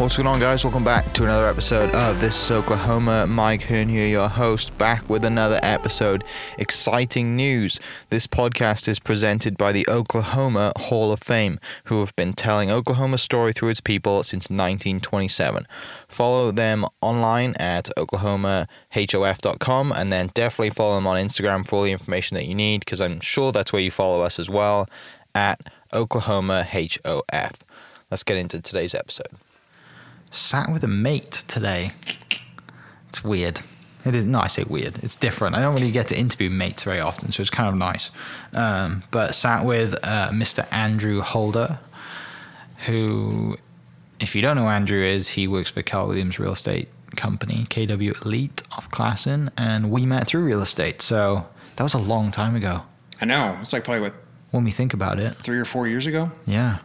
What's going on, guys? Welcome back to another episode of This is Oklahoma. Mike Hearn here, your host, back with another episode. Exciting news! This podcast is presented by the Oklahoma Hall of Fame, who have been telling Oklahoma's story through its people since 1927. Follow them online at oklahomahof.com and then definitely follow them on Instagram for all the information that you need because I'm sure that's where you follow us as well at Oklahoma HOF. Let's get into today's episode sat with a mate today. It's weird. It is no, I say weird. It's different. I don't really get to interview mates very often, so it's kind of nice. Um, but sat with uh, Mr. Andrew Holder, who, if you don't know who Andrew is, he works for Keller Williams Real Estate Company, KW Elite off Classen, and we met through real estate. So that was a long time ago. I know. It's like probably what when we think about it, three or four years ago. Yeah.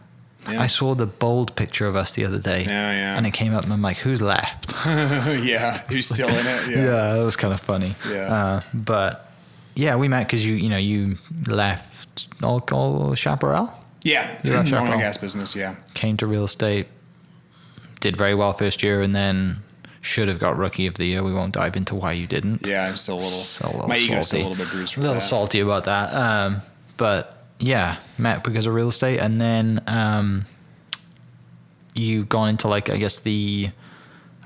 Yeah. I saw the bold picture of us the other day. Yeah, yeah. And it came up, and I'm like, "Who's left?" yeah, who's still in it? Yeah, yeah, it was kind of funny. Yeah, uh, but yeah, we met because you, you know, you left all, all Chaparral. Yeah, you left Chaparral. gas business. Yeah, came to real estate, did very well first year, and then should have got rookie of the year. We won't dive into why you didn't. Yeah, I'm still a little. Still a little my salty. ego's still a little bit bruised. a little that. salty about that. Um, but yeah, met because of real estate, and then um, you gone into like I guess the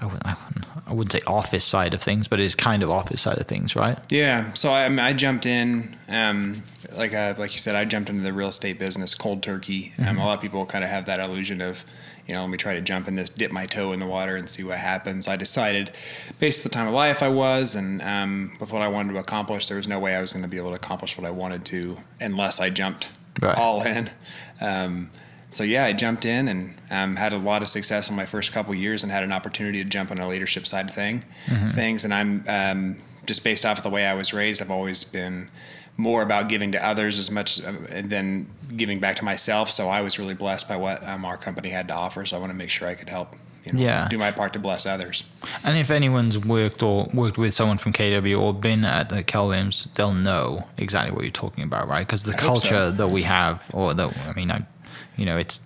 I wouldn't, I wouldn't say office side of things, but it is kind of office side of things, right? Yeah. So I, I jumped in, um, like uh, like you said, I jumped into the real estate business cold turkey. Um, mm-hmm. a lot of people kind of have that illusion of, you know, let me try to jump in this, dip my toe in the water, and see what happens. I decided, based on the time of life I was, and um, with what I wanted to accomplish, there was no way I was going to be able to accomplish what I wanted to unless I jumped right. all in. Um, so yeah, I jumped in and um, had a lot of success in my first couple years, and had an opportunity to jump on a leadership side of thing, mm-hmm. things. And I'm um, just based off of the way I was raised. I've always been more about giving to others as much uh, than giving back to myself. So I was really blessed by what um, our company had to offer. So I want to make sure I could help. You know, yeah. do my part to bless others. And if anyone's worked or worked with someone from KW or been at the Williams, they'll know exactly what you're talking about, right? Because the I culture so. that we have, or that I mean, I you know, it's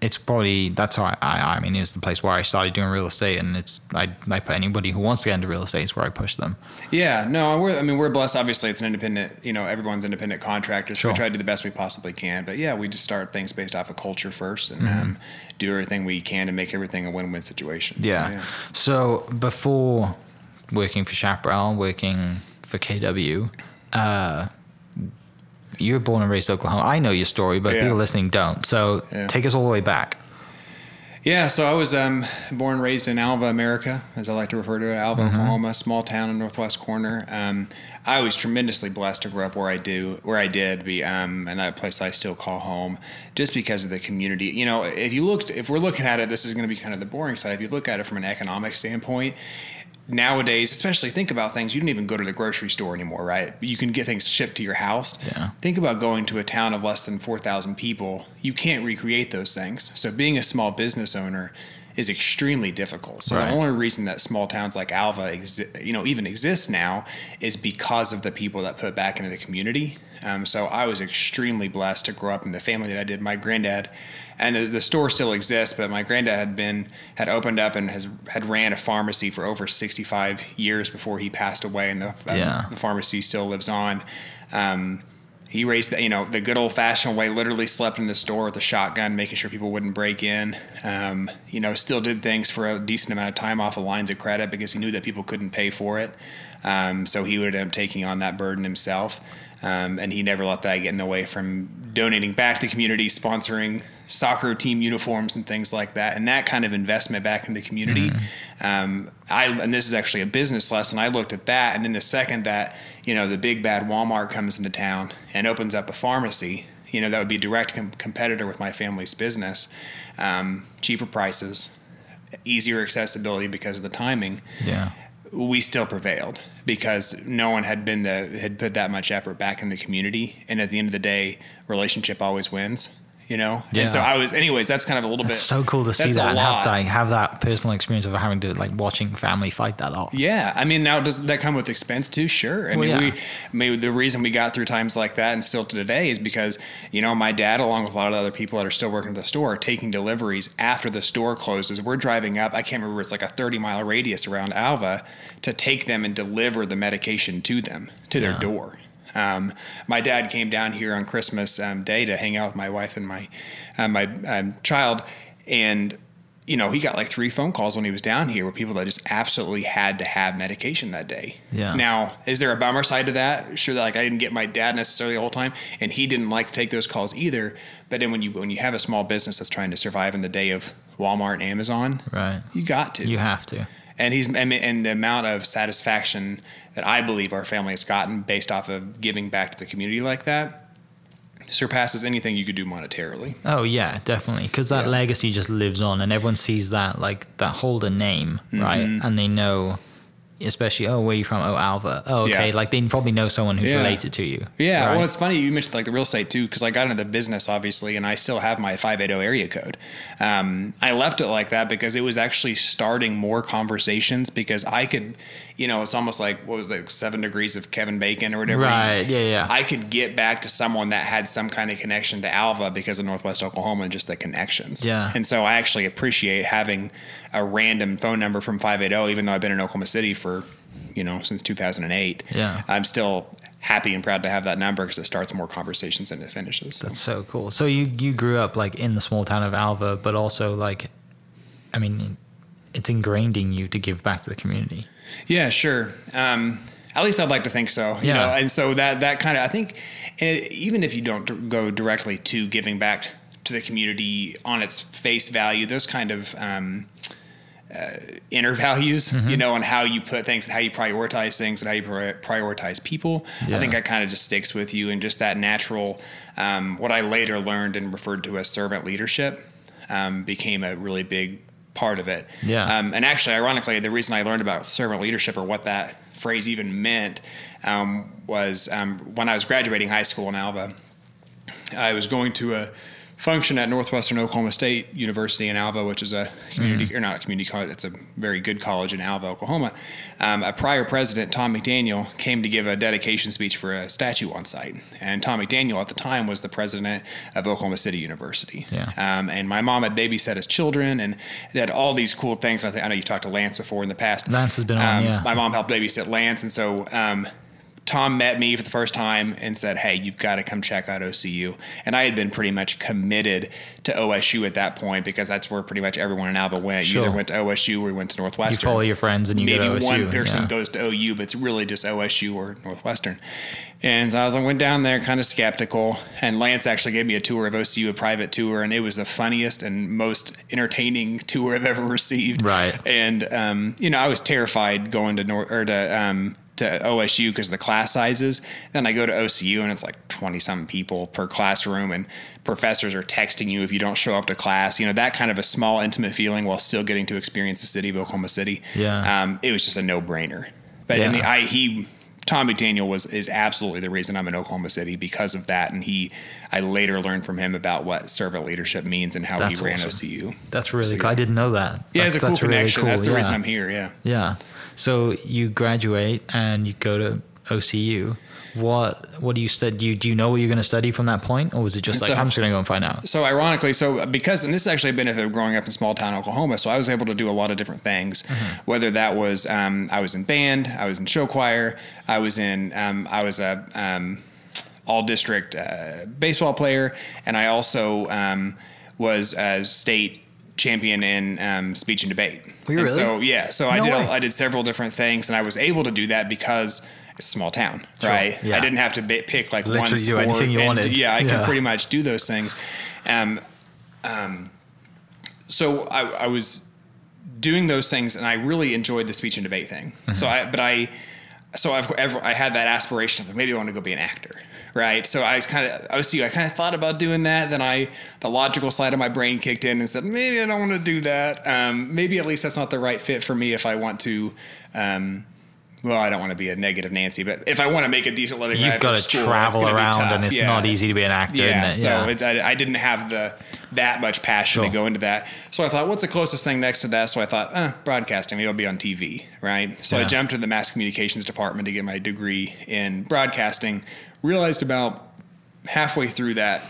it's probably that's how I, I, I mean it's the place where I started doing real estate and it's I, I put anybody who wants to get into real estate is where I push them. Yeah, no, we're I mean we're blessed. Obviously, it's an independent. You know, everyone's independent contractors. So we try to do the best we possibly can. But yeah, we just start things based off of culture first and mm-hmm. um, do everything we can to make everything a win-win situation. Yeah. So, yeah. so before working for Chaparral, working for KW. Uh, you're born and raised Oklahoma. I know your story, but yeah. people listening don't. So yeah. take us all the way back. Yeah, so I was um, born and raised in Alva, America, as I like to refer to it, Alva, mm-hmm. Oklahoma, small town in northwest corner. Um, I was tremendously blessed to grow up where I do, where I did, be, um, and that place I still call home, just because of the community. You know, if you looked, if we're looking at it, this is going to be kind of the boring side. If you look at it from an economic standpoint, nowadays, especially think about things, you don't even go to the grocery store anymore, right? You can get things shipped to your house. Yeah. Think about going to a town of less than 4,000 people. You can't recreate those things. So being a small business owner is extremely difficult. So right. the only reason that small towns like Alva, exi- you know, even exist now is because of the people that put back into the community. Um, so I was extremely blessed to grow up in the family that I did. My granddad and the store still exists. But my granddad had been had opened up and has had ran a pharmacy for over 65 years before he passed away, and the, yeah. the pharmacy still lives on. Um, he raised the, you know the good old fashioned way. Literally slept in the store with a shotgun, making sure people wouldn't break in. Um, you know, still did things for a decent amount of time off of lines of credit because he knew that people couldn't pay for it. Um, so he would end up taking on that burden himself. Um, and he never let that get in the way from donating back to the community, sponsoring soccer team uniforms and things like that, and that kind of investment back in the community. Mm-hmm. Um, I and this is actually a business lesson. I looked at that, and then the second that you know the big bad Walmart comes into town and opens up a pharmacy, you know that would be a direct com- competitor with my family's business, um, cheaper prices, easier accessibility because of the timing. Yeah we still prevailed because no one had been the had put that much effort back in the community. And at the end of the day relationship always wins you know? And so I was, anyways, that's kind of a little bit. It's bit. so cool to see that and have that, have that personal experience of having to like watching family fight that off. Yeah, I mean, now does that come with expense too? Sure. I Well, mean, yeah. we, I mean, the reason we got through times like that and still to today is because you know my dad, along with a lot of the other people that are still working at the store, are taking deliveries after the store closes. We're driving up. I can't remember. It's like a thirty mile radius around Alva to take them and deliver the medication to them to their door. Um, my dad came down here on Christmas um, Day to hang out with my wife and my uh, my um, child, and you know he got like three phone calls when he was down here with people that just absolutely had to have medication that day. Yeah. Now, is there a bummer side to that? Sure, like I didn't get my dad necessarily the whole time, and he didn't like to take those calls either. But then when you when you have a small business that's trying to survive in the day of Walmart and Amazon, Right. you got to You have to. and he's and the amount of satisfaction that I believe our family has gotten based off of giving back to the community like that surpasses anything you could do monetarily. Oh yeah, definitely. Because that Yeah. legacy just lives on, and everyone sees that like that Holder name, right? Mm-hmm. And they know, especially, oh, where are you from? Oh, Alva. Oh, okay. Yeah. Like they probably know someone who's Yeah. related to you. Yeah, right? well, it's funny you mentioned like the real estate too, because I got into the business obviously, and I still have my 580 area code. Um, I left it like that because it was actually starting more conversations because I could, you know, it's almost like what was it, like seven degrees of Kevin Bacon or whatever. Right, yeah, yeah. I could get back to someone that had some kind of connection to Alva because of Northwest Oklahoma and just the connections. Yeah. and so I actually appreciate having a random phone number from 580, even though I've been in Oklahoma City for, you know, since 2008. Yeah. I'm still happy and proud to have that number because it starts more conversations than it finishes. So. That's so cool. So you you grew up like in the small town of Alva, but also like, I mean, it's ingrained in you to give back to the community. Yeah, sure. Um, at least I'd like to think so. You Yeah. know, and so that that kind of I think, and even if you don't d- go directly to giving back to the community on its face value, those kind of um, uh, inner values, Mm-hmm. you know, on how you put things, and how you prioritize things, and how you pri- prioritize people. I think that kind of just sticks with you, and just that natural. Um, what I later learned and referred to as servant leadership um, became a really big part of it. Yeah. Um, and actually, ironically, the reason I learned about servant leadership or what that phrase even meant um, was um, when I was graduating high school in Alva. I was going to a function at Northwestern Oklahoma State University in Alva, which is a community or not a community college. It's a very good college in Alva, Oklahoma. Um, a prior president, Tom McDaniel, came to give a dedication speech for a statue on site, and Tom McDaniel at the time was the president of Oklahoma City University. Yeah. Um, and my mom had babysat his children and it had all these cool things. I, think, I know you've talked to Lance before in the past. Lance has been on, Um, yeah. My mom helped babysit Lance, and so um, Tom met me for the first time and said, "Hey, you've got to come check out OCU." And I had been pretty much committed to OSU at that point because that's where pretty much everyone in Alva went. You either went to OSU or you went to Northwestern. You follow your friends and you Maybe go to OSU. one person yeah. goes to OU, but it's really just OSU or Northwestern. And so I was I went down there kind of skeptical, and Lance actually gave me a tour of OCU, a private tour, and it was the funniest and most entertaining tour I've ever received. Right. And um, you know, I was terrified going to North or to um, to OSU because of the class sizes. Then I go to OCU and it's like twenty something people per classroom, and professors are texting you if you don't show up to class. You know, that kind of a small, intimate feeling while still getting to experience the city of Oklahoma City. Yeah. Um, it was just a no brainer. But I mean, I he. Tom McDaniel was is absolutely the reason I'm in Oklahoma City because of that, and he. I later learned from him about what servant leadership means and how That's he ran awesome. OCU. That's really So, cool. I didn't know that. Yeah, that's, it's a cool that's really connection. cool, That's the reason. I'm here. Yeah. Yeah. So you graduate and you go to OCU. What what do you study? Do you, do you know what you're going to study from that point, or was it just like So- I'm just going to go and find out? So ironically, so because and this is actually a benefit of growing up in small town Oklahoma. So I was able to do a lot of different things. Whether that was um, I was in band, I was in show choir, I was in um, I was a um, all district uh, baseball player, and I also um, was a state champion in um, speech and debate. Were you And really? So yeah, so I did way. I did several different things, and I was able to do that because. It's a small town, Sure, right? yeah. I didn't have to bi- pick like one Literally do sport. anything you and- wanted. Yeah, I Yeah. could pretty much do those things. Um, um, so I, I was doing those things, and I really enjoyed the speech and debate thing. So I, but I, so I've ever I had that aspiration of maybe I want to go be an actor, right? So I was kind of OCU. I kind of thought about doing that. Then I, the logical side of my brain kicked in and said maybe I don't want to do that. Um, maybe at least that's not the right fit for me if I want to. Um, well, I don't want to be a negative Nancy, but if I want to make a decent living, You've got to school, travel around, and it's Yeah. not easy to be an actor. Yeah, so It, I, I didn't have the that much passion Sure. to go into that. So I thought, what's the closest thing next to that? So I thought, eh, broadcasting. Maybe I'll be on TV, right? So I jumped to the mass communications department to get my degree in broadcasting. Realized about halfway through that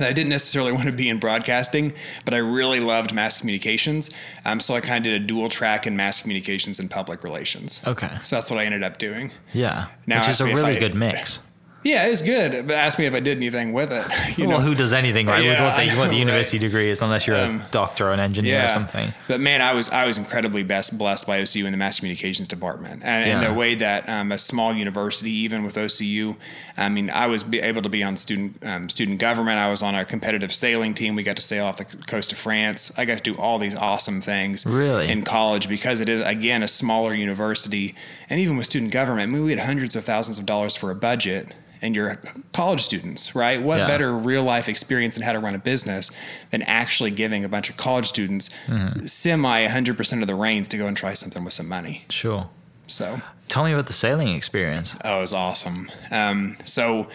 I didn't necessarily want to be in broadcasting, but I really loved mass communications. Um, so I kind of did a dual track in mass communications and public relations. Okay. So that's what I ended up doing. yeah, Now which is a really I- good mix. Yeah, it was good. But ask me if I did anything with it. You well, know? who does anything right with Yeah, what, they, I what the university degree is, unless you're Um, a doctor or an engineer or something. But man, I was I was incredibly best blessed by OCU in the mass communications department, and, and the way that um, a small university, even with OCU, I mean, I was able to be on student um, student government. I was on a competitive sailing team. We got to sail off the coast of France. I got to do all these awesome things. Really? in college because it is again a smaller university, and even with student government, I mean, we had hundreds of thousands of dollars for a budget. And you're college students, right? What Yeah. better real life experience in how to run a business than actually giving a bunch of college students Mm-hmm. semi 100% of the reins to go and try something with some money. Sure. So, Tell me about the sailing experience. oh, it was awesome. Um, so,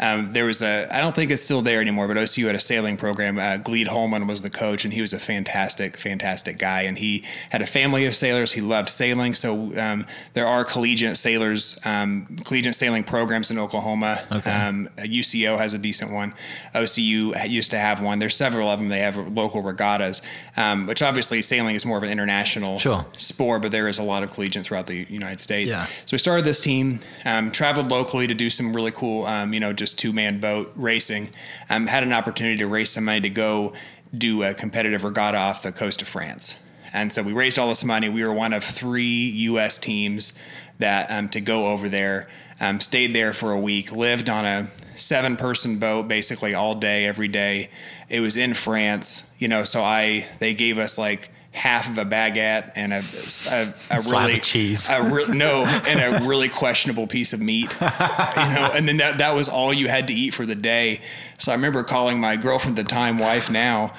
um, there was a, I don't think it's still there anymore, but OCU had a sailing program. Uh, Gleed Holman was the coach, and he was a fantastic, fantastic guy. And he had a family of sailors. He loved sailing. So, um, there are collegiate sailors, um, collegiate sailing programs in Oklahoma. Okay. Um, UCO has a decent one. OCU used to have one. There's several of them. They have local regattas, um, which obviously sailing is more of an international Sure. sport, but there is a lot of collegiate throughout the United States. Yeah. So we started this team, um, traveled locally to do some really cool, um, you know, just two man boat racing. Um, had an opportunity to raise some money to go do a competitive regatta off the coast of France. And so we raised all this money. We were one of three U.S. teams that um, to go over there. Um, stayed there for a week. Lived on a seven person boat basically all day, every day. It was in France, you know. So I they gave us like half of a baguette and a, a, a really cheese. a re- no, and a really questionable piece of meat, you know, and then that, that was all you had to eat for the day. So I remember calling my girlfriend at the time, wife now,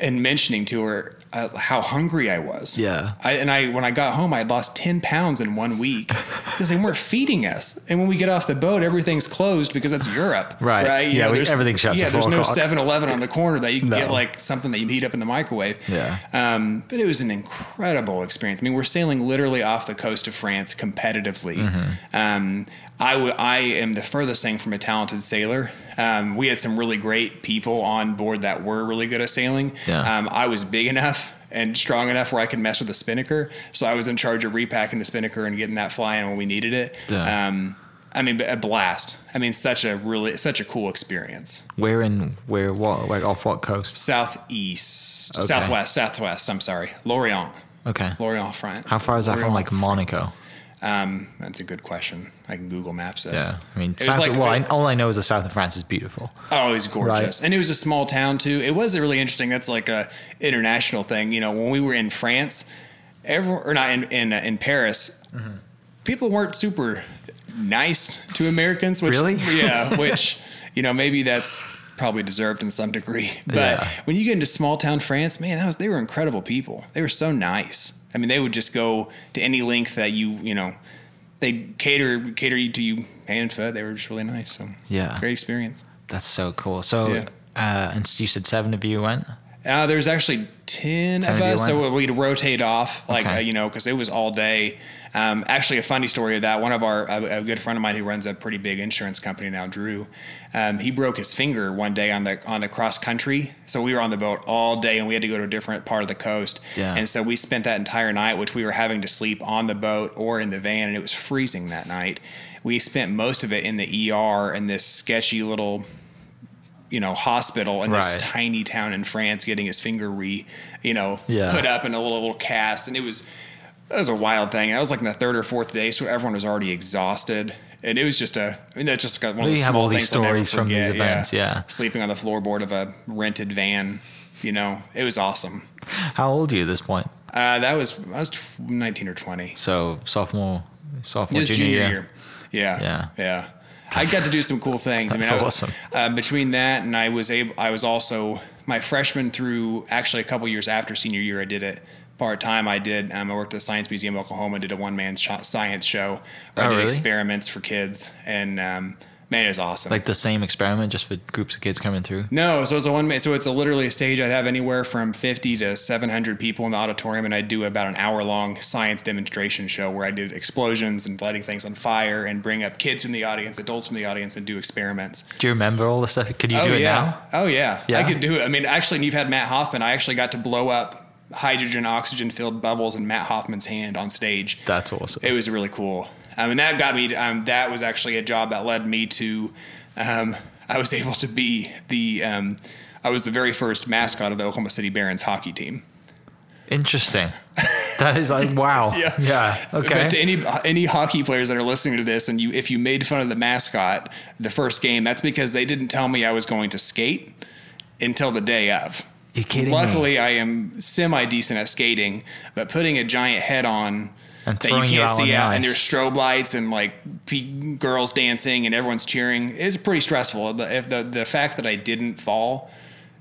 and mentioning to her uh, how hungry I was. Yeah. I, and I, when I got home, I had lost 10 pounds in one week because they weren't feeding us. And when we get off the boat, everything's closed because it's Europe. Right. Right. Yeah, we- there's- everything shuts Yeah. There's no o'clock. 7 Eleven on the corner that you can No. get like something that you heat up in the microwave. Yeah. Um, but it was an incredible experience. I mean, we're sailing literally off the coast of France competitively. Mm-hmm. Um, I, w- I am the furthest thing from a talented sailor. Um, we had some really great people on board that were really good at sailing. Yeah. Um, I was big enough and strong enough where I could mess with the spinnaker. So I was in charge of repacking the spinnaker and getting that flying when we needed it. Yeah. Um, I mean, a blast. I mean, such a really, such a cool experience. Where in where what like off what coast? Southeast, Okay. southwest, southwest. I'm sorry, Lorient. Okay. Lorient, France. How far is that from Lorient, like France. Um, that's a good question. I can Google Maps it. Yeah, I mean, It was south, like- well, I, all I know is the south of France is beautiful. Oh, it's gorgeous, Right. and it was a small town too. It was really interesting. That's like a international thing. You know, when we were in France, everyone or not in in, uh, in Paris, Mm-hmm. people weren't super nice to Americans. Which, Really? Yeah, which you know maybe that's probably deserved in some degree. But Yeah. when you get into small town France, man, that was they were incredible people. They were so nice. I mean, they would just go to any length that you you know. They cater cater you to you hand and foot. They were just really nice. So Yeah. great experience. That's so cool. So, Yeah. uh, and you said seven of you went. Uh, there's actually 10, 10 of us, so we'd rotate off, like, Okay. uh, you know, because it was all day. Um, actually, a funny story of that. One of our, a, a good friend of mine who runs a pretty big insurance company now, Drew, um, he broke his finger one day on the on the cross country. So we were on the boat all day, and we had to go to a different part of the coast. Yeah. And so we spent that entire night, which we were having to sleep on the boat or in the van, and it was freezing that night. We spent most of it in the ER in this sketchy little you know hospital in this tiny town in France getting his finger re you know Yeah. put up in a little little cast and it was that was a wild thing. That was like in the third or fourth day, so everyone was already exhausted. And it was just a, I mean, that's just got one Well, of those have small all these things stories from these events, yeah. Sleeping on the floorboard of a rented van, you know, it was awesome. How old are you at this point? Uh, that was, I was 19 or 20. So sophomore, sophomore, junior, junior year. year. Yeah. Yeah. Yeah. I got to do some cool things. That's I mean, I was- awesome. Uh, between that and I was able, I was also my freshman through actually a couple years after senior year, I did it part time, I did. Um, I worked at the Science Museum of Oklahoma, did a one man sh- science show. Where Oh, I did really? experiments for kids, and um, man, it was awesome. Like the same experiment, just for groups of kids coming through. No, so it's a one man. So it's a literally a stage. I'd have anywhere from fifty to seven hundred people in the auditorium, and I'd do about an hour long science demonstration show where I did explosions and lighting things on fire, and bring up kids from the audience, adults from the audience, and do experiments. Do you remember all the stuff? Could you oh do it yeah, now? oh yeah. Yeah? I could do it. I mean, actually, and you've had Matt Hoffman. I actually got to blow up hydrogen, oxygen filled bubbles in Matt Hoffman's hand on stage. That's awesome. It was really cool. I mean, that got me. Um, that was actually a job that led me to. Um, I was able to be the. Um, I was the very first mascot of the Oklahoma City Barons hockey team. Interesting. that is like wow. Yeah. Yeah. Okay. But to any any hockey players that are listening to this, and you, if you made fun of the mascot the first game, that's because they didn't tell me I was going to skate until the day of. You're kidding me. Luckily, I am semi decent at skating, but putting a giant head on And that you can't out see the out, and there's strobe lights and like pe- girls dancing and everyone's cheering is pretty stressful. The, the the fact that I didn't fall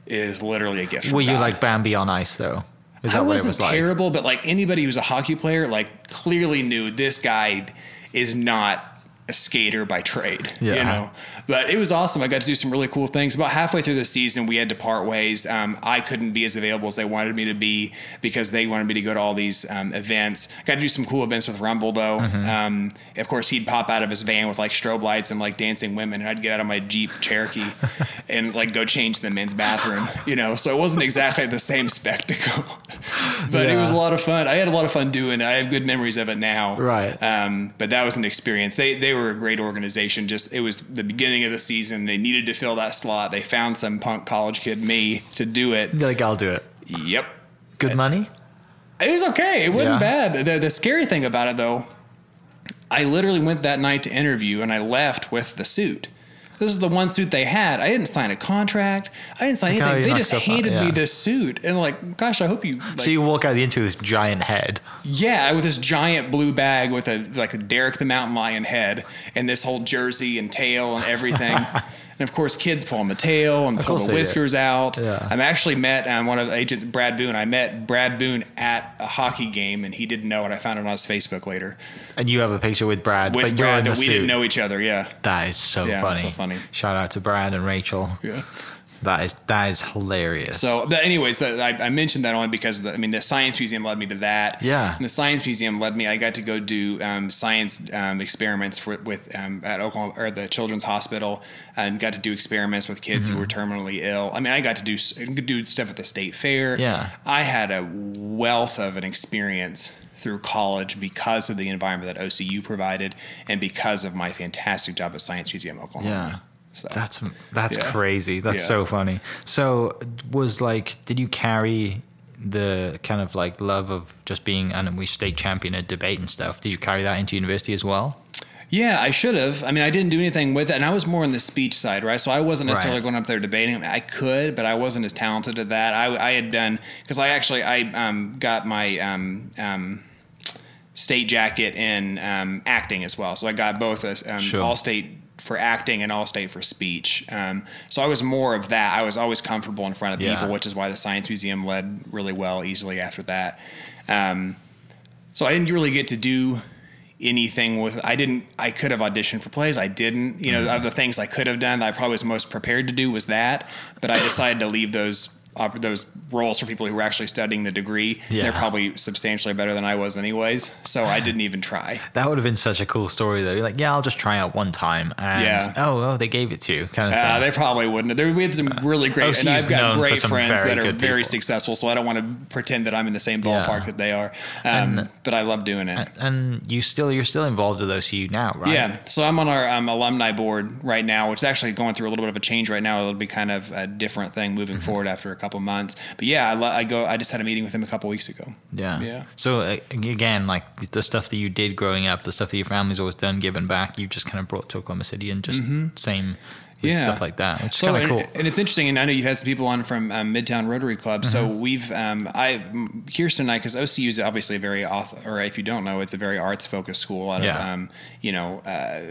is literally a gift. Were you God. like Bambi on ice though? Is I wasn't was like? terrible, but like anybody who's a hockey player, like clearly knew this guy is not a skater by trade. Yeah. You know, but it was awesome. I got to do some really cool things. About halfway through the season, we had to part ways. Um, I couldn't be as available as they wanted me to be because they wanted me to go to all these um, events. Got to do some cool events with Rumble though. Mm-hmm. Um, of course, he'd pop out of his van with like strobe lights and like dancing women, and I'd get out of my Jeep Cherokee and like go change the men's bathroom. You know, so it wasn't exactly the same spectacle, but it was a lot of fun. I had a lot of fun doing it. I have good memories of it now. Right. Um, but that was an experience. They they were a great organization. Just it was the beginning of the season. They needed to fill that slot. They found some punk college kid me to do it. You're like I'll do it. Yep. Good money. It was okay. It wasn't Yeah. bad. The, the scary thing about it, though, I literally went that night to interview and I left with the suit. This is the one suit they had. I didn't sign a contract. I didn't sign Like anything. Oh, they just handed me this suit, and like, gosh, I hope you. Like, so you walk out into this giant head. yeah, with this giant blue bag with a like a Derek the Mountain Lion head and this whole jersey and tail and everything. and of course, kids pulling the tail and pull the whiskers out. Yeah. I'm actually met um, one of the agents, Brad Boone. I met Brad Boone at a hockey game, and he didn't know it. I found it on his Facebook later And you have a picture with Brad, with but you're Brad in the that we suit. didn't know each other. Yeah, That is so Yeah, funny. so funny. Shout out to Brad and Rachel. yeah. That is that is hilarious. So, but anyways, the, I, I mentioned that only because the, I mean the science museum led me to that. Yeah. And the science museum led me. I got to go do um, science um, experiments for, with um, at Oklahoma or the Children's Hospital, and got to do experiments with kids who were Mm-hmm. terminally ill. I mean, I got to do do stuff at the state fair. Yeah. I had a wealth of an experience through college because of the environment that OCU provided, and because of my fantastic job at Science Museum Oklahoma. yeah. So That's that's Yeah. crazy. That's Yeah. so funny. So was like, did you carry the kind of like love of just being and we state champion at debate and stuff? Did you carry that into university as well? Yeah, I should have. I mean, I didn't do anything with it, and I was more on the speech side, right? So I wasn't necessarily Right. going up there debating. I could, but I wasn't as talented at that. I, I had done because I actually I um, got my um, um, state jacket in um, acting as well. So I got both a um, Sure. all state for acting and all state for speech. Um, so I was more of that. I was always comfortable in front of Yeah. people, which is why the science museum led really well easily after that. Um, so I didn't really get to do anything with I didn't I could have auditioned for plays I didn't you Mm-hmm. know of the things I could have done that I probably was most prepared to do was that but I decided to leave those op- those roles for people who were actually studying the degree Yeah. they're probably substantially better than I was anyways so I didn't even try That would have been such a cool story though. You're like, yeah, I'll just try out one time and Yeah. oh, oh, they gave it to you kind of Uh, thing. they probably wouldn't. There, we had some really great, OCU and I've got great friends that are very people. successful. So I don't want to pretend that I'm in the same Yeah. ballpark that they are. Um, but I love doing it. and you still you're still involved with OCU now, right? Yeah, so I'm on our um, alumni board right now, which is actually going through a little bit of a change right now. It'll be kind of a different thing moving Mm-hmm. forward after a couple months. But yeah, I, lo- I go. I just had a meeting with him a couple weeks ago. Yeah. Yeah. So uh, again, like the stuff that you did growing up, the stuff that your family's always done, given back, you just kind of brought to Oklahoma City and just same with Mm-hmm. Yeah. stuff like that, which is So kind and, of cool. and it's interesting, and I know you've had some people on from um, Midtown Rotary Club. So Mm-hmm. we've, um, I, Kirsten and I, because OCU is obviously a very, auth- or if you don't know, it's a very arts focused school. A lot of, Yeah. um, you know, uh,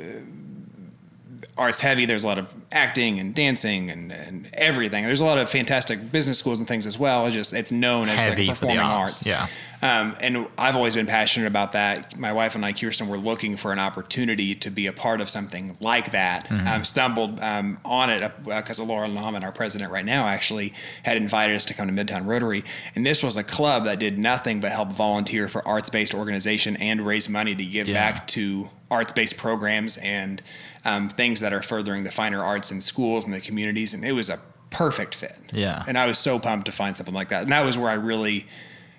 arts heavy. There's a lot of acting and dancing and, and everything. There's a lot of fantastic business schools and things as well. It's just it's known as Heavy like performing arts, arts. yeah. Um, and I've always been passionate about that. My wife and I, Kirsten, were looking for an opportunity to be a part of something like that. Mm-hmm. Um, stumbled um, on it because of Laura Lahman, our president right now, actually had invited us to come to Midtown Rotary. And this was a club that did nothing but help volunteer for arts based organization and raise money to give Yeah. back to arts based programs and um, things that are furthering the finer arts in schools and the communities. And it was a perfect fit. Yeah. And I was so pumped to find something like that. And that was where I really,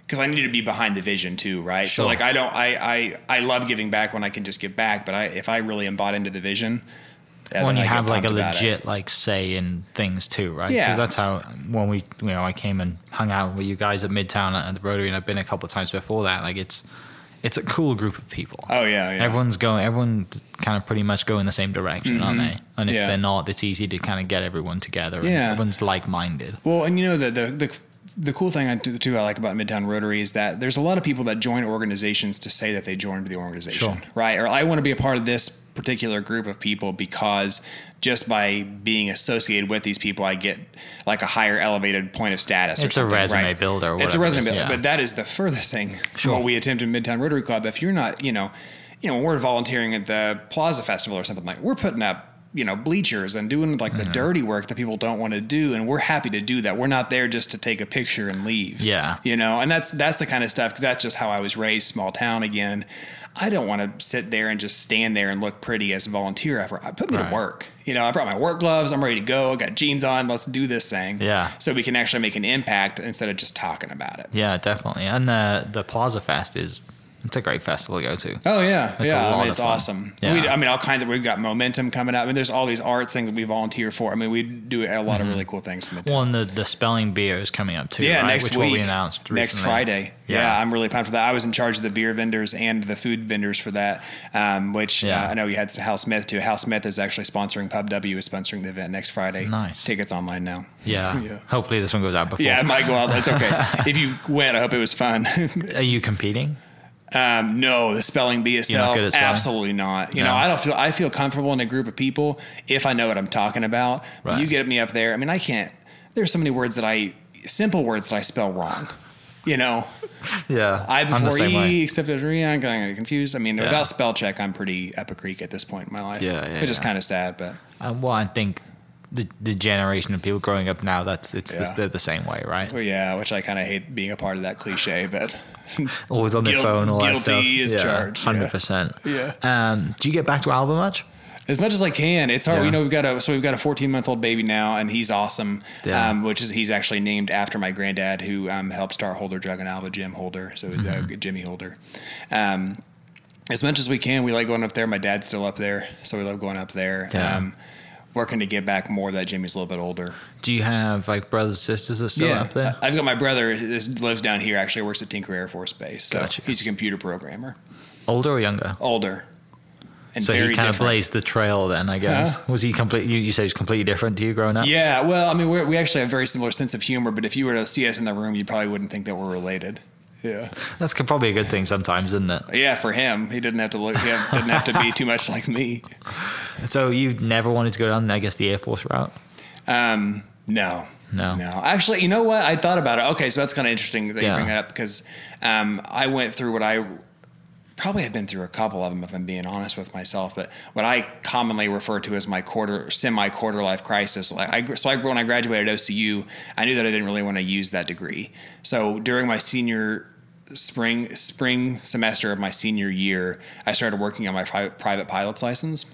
because I needed to be behind the vision too, right? So like I don't, I, I, I love giving back when I can just give back, but I, if I really am bought into the vision, yeah, when you I have like a legit like say in things too, right? Yeah. Because that's how when we you know I came and hung out with you guys at Midtown at the Rotary, and I've been a couple of times before that. Like it's it's a cool group of people. Oh yeah, yeah. Everyone's going. Everyone kind of pretty much go in the same direction, aren't they? And if Mm-hmm. Yeah. they're not, it's easy to kind of get everyone together. and Yeah. everyone's like-minded. Well, and you know the the the, the cool thing I do too I like about Midtown Rotary is that there's a lot of people that join organizations to say that they joined the organization, Sure. right? Or I want to be a part of this particular group of people because just by being associated with these people, I get like a higher elevated point of status. or It's a resume right? builder It's a resume builder, yeah. but that is the furthest thing. Sure. What we attempt in Midtown Rotary Club. If you're not, you know, you know, when we're volunteering at the Plaza Festival or something like, we're putting up. You know, bleachers and doing like Mm-hmm. the dirty work that people don't want to do, and we're happy to do that. We're not there just to take a picture and leave Yeah. you know and that's that's the kind of stuff because that's just how i was raised small town again i don't want to sit there and just stand there and look pretty as a volunteer effort I put me Right. to work you know i brought my work gloves i'm ready to go I got jeans on let's do this thing Yeah. so we can actually make an impact instead of just talking about it Yeah, definitely. And the the Plaza Fest is it's a great festival to go to. Oh yeah, a yeah. I mean, it's fun. awesome. Yeah. We, I mean, all kinds of. We've got momentum coming out. I mean, there's all these art things that we volunteer for. I mean, we do a lot of really cool things. in Mm-hmm. Well, and the the spelling beer is coming up too. Yeah, right? next Which week. we announced next recently. Friday. Yeah. I'm really pumped for that. I was in charge of the beer vendors and the food vendors for that, um, which Yeah. uh, I know you had some Hal Smith too. Hal Smith is actually sponsoring Pub W is sponsoring the event next Friday. Nice. Tickets online now. Yeah. Yeah. Hopefully this one goes out before. Yeah, it might go out. That's okay. if you went, I hope it was fun. Are you competing? Um, no, the spelling bee itself, good at spelling? absolutely not. You No. know, I don't feel I feel comfortable in a group of people if I know what I'm talking about. Right. You get me up there. I mean, I can't. There's so many words that I simple words that I spell wrong. You know, Yeah. I I'm the before same E, way. except after E, I'm getting confused. I mean, Yeah. without spell check, I'm pretty epic Greek at this point in my life. Yeah, yeah, which is kind of sad, but Uh, well, I think the the generation of people growing up now that's it's the, they're the same way, right? well, yeah, which I kind of hate being a part of that cliche, but Always on their Guil- phone, all that stuff. guilty as charged, yeah. Hundred percent. Yeah. Um, do you get back to Alva much? as much as I can. It's hard. Yeah. You know, we've got a so we've got a 14 month old baby now, and he's awesome. Yeah. Um, which is he's actually named after my granddad, who um, helped start Holder Drug and Alva, Jim Holder. So he's Mm-hmm. uh, Jimmy Holder. Um, as much as we can, we like going up there. My dad's still up there, so we love going up there. Yeah. Um, working to get back more that Jimmy's a little bit older. Do you have like brothers and sisters that still up there? I've got my brother that lives down here. Actually, works at Tinker Air Force Base. So Gotcha. he's a computer programmer, Older or younger? older, and So he kind of blazed the trail then, I guess. Huh? Was he complete? You, you say he's completely different to you growing up? Yeah, well, I mean, we're, we actually have a very similar sense of humor, but if you were to see us in the room, you probably wouldn't think that we're related. Yeah, That's probably a good thing sometimes, isn't it? yeah. For him, he didn't have to look. He didn't have to be too much like me. So you never wanted to go down, I guess, the Air Force route? Um, no, No. no. Actually, you know what? I thought about it. Okay, so that's kind of interesting that Yeah. you bring that up because um, I went through what I probably have been through a couple of them if I'm being honest with myself. But what I commonly refer to as my quarter semi quarter life crisis. Like I, so I when I graduated OCU, I knew that I didn't really want to use that degree. So during my senior spring spring semester of my senior year, I started working on my private, private pilot's license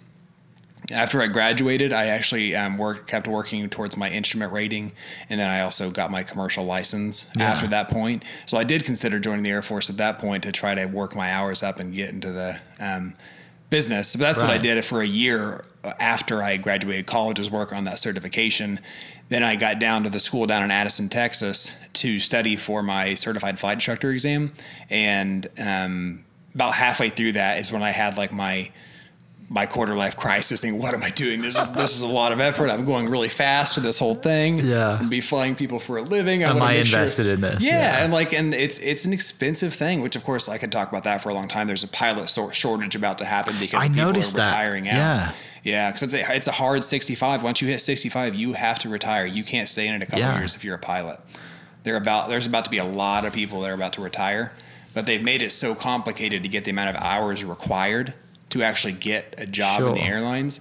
after I graduated, I actually um, worked, kept working towards my instrument rating, and then I also got my commercial license Yeah. after that point. So I did consider joining the Air Force at that point to try to work my hours up and get into the um, business. But that's what I did for a year after I graduated college, was working on that certification. Then I got down to the school down in Addison, Texas, to study for my certified flight instructor exam, and um, about halfway through that is when I had like my my quarter life crisis thinking what am i doing this is this is a lot of effort i'm going really fast for this whole thing Yeah. and be flying people for a living Am wanna I make sure- invested in this? yeah, Yeah. and like and it's it's an expensive thing which of course i could talk about that for a long time there's a pilot shortage about to happen because I people noticed are that. out Yeah. Yeah because it's a, it's a hard 65 once you hit 65 you have to retire. You can't stay in it a couple Yeah. years if you're a pilot. They're about there's about to be a lot of people that are about to retire but they've made it so complicated to get the amount of hours required to actually get a job in the airlines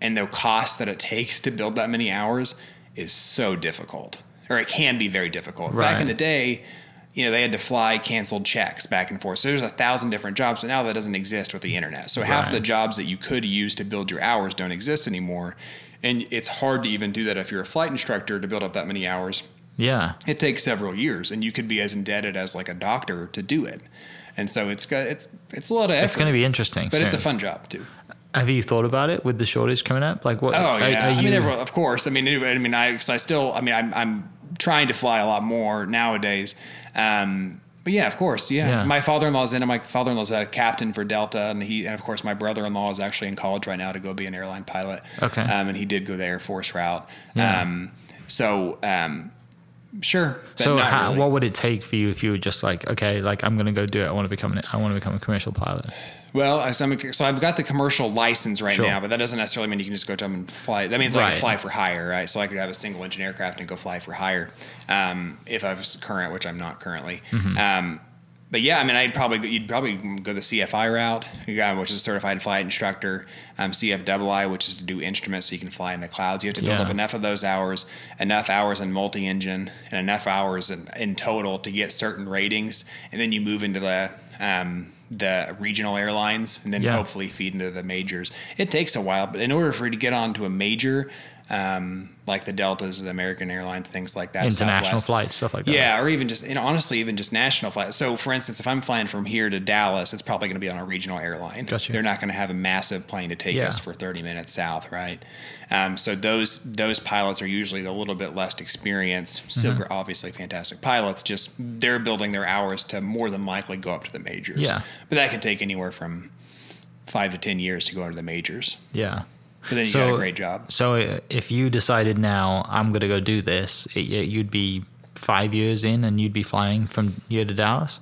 and the cost that it takes to build that many hours is so difficult or it can be very difficult. Back in the day you know they had to fly canceled checks back and forth so there's a thousand different jobs but now that doesn't exist with the internet so half of the jobs that you could use to build your hours don't exist anymore and it's hard to even do that if you're a flight instructor to build up that many hours Yeah. it takes several years and you could be as indebted as like a doctor to do it and so it's got it's it's a lot of effort It's going to be interesting. but it's a fun job too Have you thought about it with the shortage coming up? Like what? Oh are- yeah, are I mean, you- everyone, of course. I mean, anyway, I mean, I, cause I still, I mean, I'm, I'm trying to fly a lot more nowadays. Um, but yeah, of course, yeah. Yeah. My father-in-law's in it. My father-in-law's a captain for Delta, and he, and of course, my brother-in-law is actually in college right now to go be an airline pilot. Okay. Um, and he did go the Air Force route. Yeah. Um, so, um, sure. so how, really. what would it take for you if you were just like, okay, like I'm going to go do it. I want to become an, I want to become a commercial pilot. Well, I- so, so I've got the commercial license right Sure. now, but that doesn't necessarily mean you can just go to them and fly. That means I Right. can fly for hire, right? So I could have a single engine aircraft and go fly for hire um, if I was current, which I'm not currently. Mm-hmm. Um, but yeah, I mean, I'd probably you'd probably go the CFI route, which is a certified flight instructor. Um, CFII, which is to do instruments, so you can fly in the clouds. You have to build Yeah. up enough of those hours, enough hours in multi-engine, and enough hours in, in total to get certain ratings, and then you move into the um, the regional airlines, and then Yeah. hopefully feed into the majors. It takes a while, but in order for you to get onto a major, um, like the Deltas, the American Airlines, things like that, International Southwest, flights, stuff like that. yeah, or even just, you know, honestly, even just national flights. So, for instance, if I'm flying from here to Dallas, it's probably going to be on a regional airline. Gotcha. They're not going to have a massive plane to take Yeah. us for 30 minutes south, right? Um, so those those pilots are usually a little bit less experienced. Still, Mm-hmm. obviously fantastic pilots. Just they're building their hours to more than likely go up to the majors. Yeah. but that could take anywhere from five to 10 years to go into the majors. Yeah. But then you got a great job. So uh, if you decided now I'm going to go do this, it, you'd be five years in and you'd be flying from here to Dallas.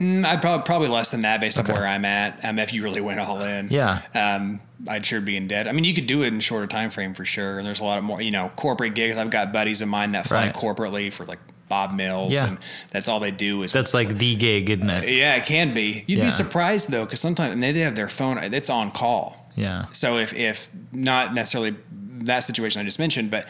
Mm, I'd probably probably less than that based Okay. on where I'm at. Um, if you really went all in, Yeah. um, I'd sure be in debt. I mean, you could do it in a shorter time frame for sure. And there's a lot of more, you know, corporate gigs. I've got buddies of mine that fly Right. corporately for like Bob Mills, Yeah. and that's all they do is That's like the gig, isn't it? yeah, it can be. You'd Yeah. be surprised though, because sometimes and they have their phone. It's on call. Yeah. So if if not necessarily that situation I just mentioned, but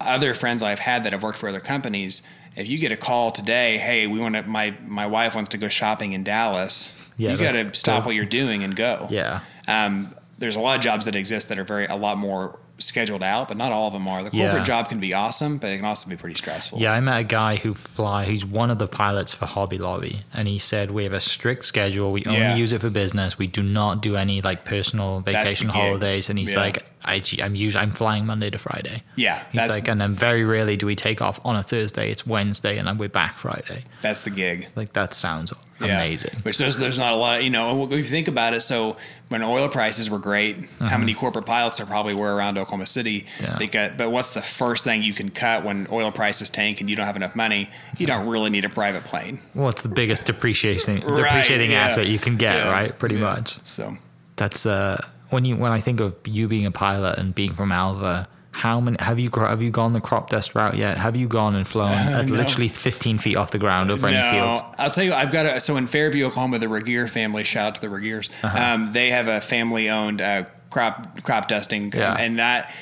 other friends I've had that have worked for other companies, if you get a call today, hey, we want to my my wife wants to go shopping in Dallas, Yeah, you got to stop what you're doing and go. Yeah. Um, there's a lot of jobs that exist that are very a lot more scheduled out, but not all of them are. The corporate Yeah. job can be awesome, but it can also be pretty stressful. Yeah, I met a guy who fly. He's one of the pilots for Hobby Lobby, and he said we have a strict schedule. We only Yeah. use it for business. We do not do any like personal vacation holidays. And he's Yeah. like, I, I'm usually I'm flying Monday to Friday. Yeah, He's like, and then very rarely do we take off on a Thursday. It's Wednesday, and then we're back Friday. that's the gig. Like that sounds Yeah. amazing. Which there's, there's not a lot, of, you know, if you think about it, so when oil prices were great, how many corporate pilots there probably were around Oklahoma City? Mm-hmm. Yeah. They got, but what's the first thing you can cut when oil prices tank and you don't have enough money? You don't really need a private plane. Well, it's the biggest depreciating Right, depreciating yeah. asset you can get, right? Pretty much. So That's uh when you when I think of you being a pilot and being from Alva. How many have you have you gone the crop dust route yet? Have you gone and flown at No. literally 15 feet off the ground over any fields? I'll tell you, I've got a, so in Fairview, Oklahoma, the Regier family, shout out to the Regiers. Uh-huh. Um, they have a family owned uh, crop, crop dusting. Yeah. And that,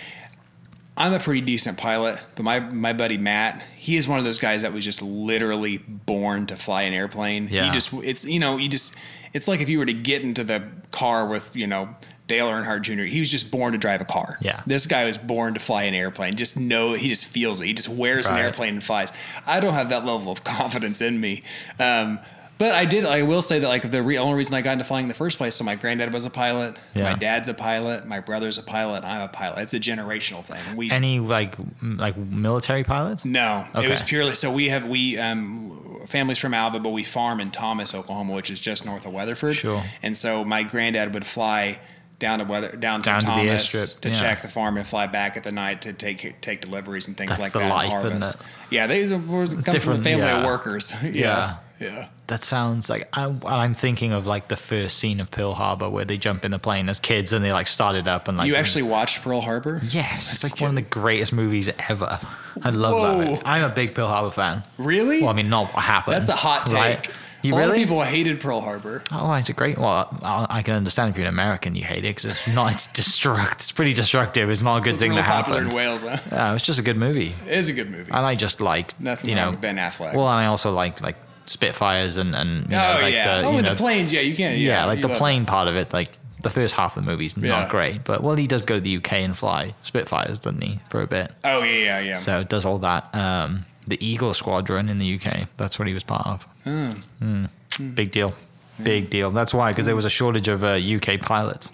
I'm a pretty decent pilot, but my, my buddy Matt, he is one of those guys that was just literally born to fly an airplane. Yeah. He just, it's, you know, you just, it's like if you were to get into the car with, you know, Dale Earnhardt Jr., he was just born to drive a car. Yeah. This guy was born to fly an airplane. Just know, he just feels it. He just wears an airplane and flies. I don't have that level of confidence in me. Um, but I did. I will say that like the re- only reason I got into flying in the first place. So my granddad was a pilot. Yeah. My dad's a pilot. My brother's a pilot. I'm a pilot. It's a generational thing. We Any like like military pilots? no, it was purely so we have we um families from Alva, but we farm in Thomas, Oklahoma, which is just north of Weatherford. Sure. And so my granddad would fly down to weather down to Down to Thomas airstrip, to yeah. check the farm and fly back at the night to take take deliveries and things That's like that. and life, isn't harvest. it? Yeah, these are was come from a family yeah. of workers. yeah. Yeah. That sounds like I, I'm thinking of like the first scene of Pearl Harbor where they jump in the plane as kids and they like started up and like you actually watched Pearl Harbor? yes, it's Just like one of the greatest movies ever. I love that. Movie. I'm a big Pearl Harbor fan. Really? Well, I mean, not what happened. That's a hot take. right? You a lot of people hated Pearl Harbor. Oh, it's a great. Well, I, I can understand if you're an American, you hate it because it's not. It's destruct. It's pretty destructive. It's not a good It's thing really that popular happened. in Wales. Huh? Yeah, it's just a good movie. It is a good movie. And I just like Nothing you know with Ben Affleck. Well, and I also like like Spitfires and and you oh know, like yeah. the, oh, you know, the planes. Yeah, you can't. yeah, Yeah, like the plane part of it. Like the first half of the movie's Yeah. not great, but well, he does go to the UK and fly Spitfires, doesn't he, for a bit? Oh yeah, yeah, yeah. So it does all that. Um, the Eagle Squadron in the UK. That's what he was part of. Hmm. Mm. Big deal. Big deal. That's why, because there was a shortage of uh, UK pilots.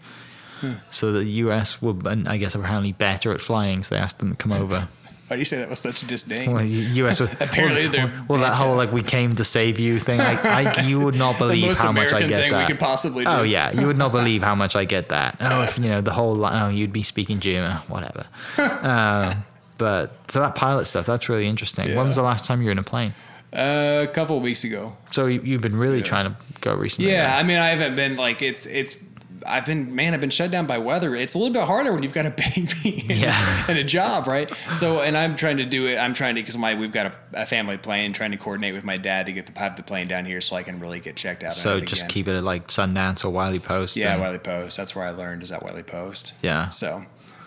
Hmm. So the US were, and I guess, apparently better at flying, so they asked them to come over. Why do you say that with such a disdain? Well, US. were- Apparently well, they're well, that whole like we came to save you thing. Like, I, you would not believe how much I get thing that. we could possibly do. Oh yeah, you would not believe how much I get that. Oh, if you know the whole. Oh, you'd be speaking German, whatever. uh, but so that pilot stuff, that's really interesting. When was the last time you were in a plane? Uh, a couple of weeks ago. So you, you've been really Yeah. trying to go recently. Yeah, right? I mean, I haven't been like it's it's. I've been man, I've been shut down by weather. It's a little bit harder when you've got a baby and, Yeah. and a job, right? So, and I'm trying to do it. I'm trying to because my we've got a, a family plane. Trying to coordinate with my dad to get the have the plane down here so I can really get checked out. So just again. keep it at like Sundance or Wiley Post. Yeah, Wiley Post. That's where I learned is at Wiley Post. Yeah. So,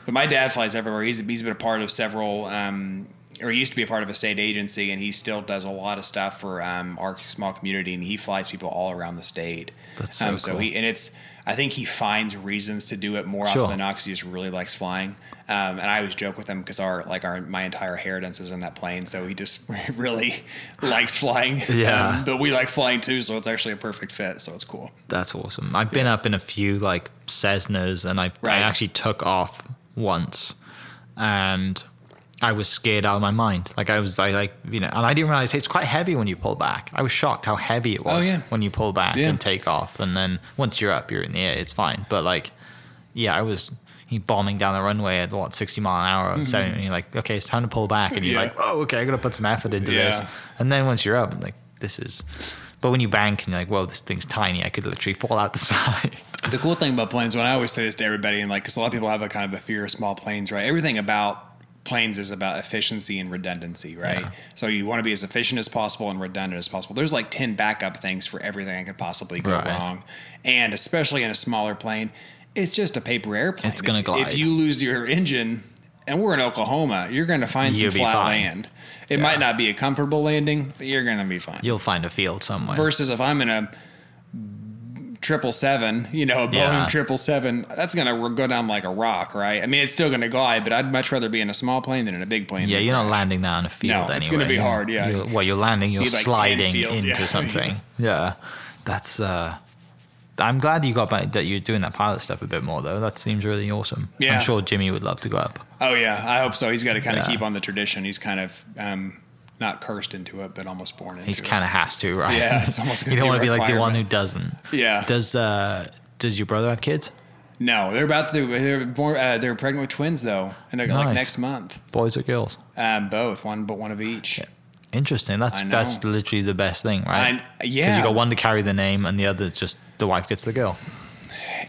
but my dad flies everywhere. He's he's been a part of several, um, or he used to be a part of a state agency, and he still does a lot of stuff for um, our small community, and he flies people all around the state. That's so um, so cool. he and it's. I think he finds reasons to do it more Sure. often than not because he just really likes flying. Um, and I always joke with him because our like our my entire inheritance is in that plane, so he just really likes flying. Yeah. Um, but we like flying too, so it's actually a perfect fit. So it's cool. That's awesome. I've been up in a few like Cessnas, and I, I actually took off once, and I was scared out of my mind. Like I was like, like you know, and I didn't realize it's quite heavy when you pull back. I was shocked how heavy it oh, was Oh, yeah. when you pull back Yeah. and take off, and then once you're up, you're in the air. It's fine. But like, yeah, I was. Bombing down the runway at what 60 mile an hour, mm-hmm. 70, and you're like, okay, it's time to pull back, and you're Yeah. like, oh, okay, I gotta put some effort into this, and then once you're up, like, this is. But when you bank and you're like, well, this thing's tiny, I could literally fall out the side. The cool thing about planes, when I always say this to everybody, and like, because a lot of people have a kind of a fear of small planes, right? Everything about planes is about efficiency and redundancy, right? Yeah. So you want to be as efficient as possible and redundant as possible. There's like 10 backup things for everything that could possibly go Right. wrong. And especially in a smaller plane, it's just a paper airplane. It's gonna glide. If you lose your engine, and we're in Oklahoma, you're going to find You'll some flat fine. land. It might not be a comfortable landing, but you're going to be fine You'll find a field somewhere. versus if I'm in a triple seven, you know, a Boeing Yeah. triple seven, that's gonna go down like a rock, right? I mean, it's still gonna glide, but I'd much rather be in a small plane than in a big plane. yeah, you're not landing that on a field No, anyway. it's gonna be hard, yeah. You're, well, you're landing, you're Be like 10 sliding fields, into yeah. something. yeah. That's, uh, I'm glad you got back, that you're doing that pilot stuff a bit more though. That seems really awesome. Yeah. I'm sure Jimmy would love to go up. Oh yeah, I hope so. He's got to kind of Yeah. keep on the tradition. He's kind of um, not cursed into it, but almost born into He's it. He's kind of has to, right? Yeah, it's almost you don't want to be like the one who doesn't. Yeah. Does uh does your brother have kids? No, they're about to. They're born. Uh, they're pregnant with twins though, and they're like next month. Boys or girls? Um, both, one but one of each. Interesting. That's that's literally the best thing, right? I- yeah. Because you got one to carry the name, and the other just the wife gets the girl.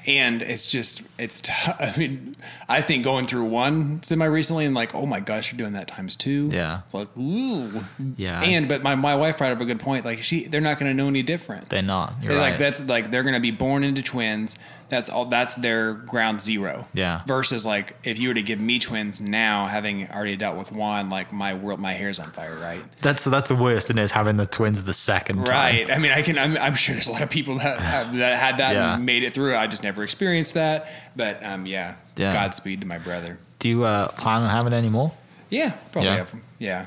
and it's just it's t- i mean i think going through one semi recently and like oh my gosh you're doing that times two Yeah. It's like ooh Yeah. and but my, my wife brought up a good point like she they're not going to know any different They're not. You're They're right. like that's like they're going to be born into twins that's all that's their ground zero Yeah. versus like if you were to give me twins now having already dealt with one like my world my hair's on fire right That's that's the worst, and is having the twins the second time. Right. I mean, I can. I'm, I'm sure there's a lot of people that have, that had that Yeah. and made it through. I just never experienced that. But um, yeah. Yeah. Godspeed to my brother. Do you uh, plan on having any more? Yeah. Probably Yeah. have. Yeah.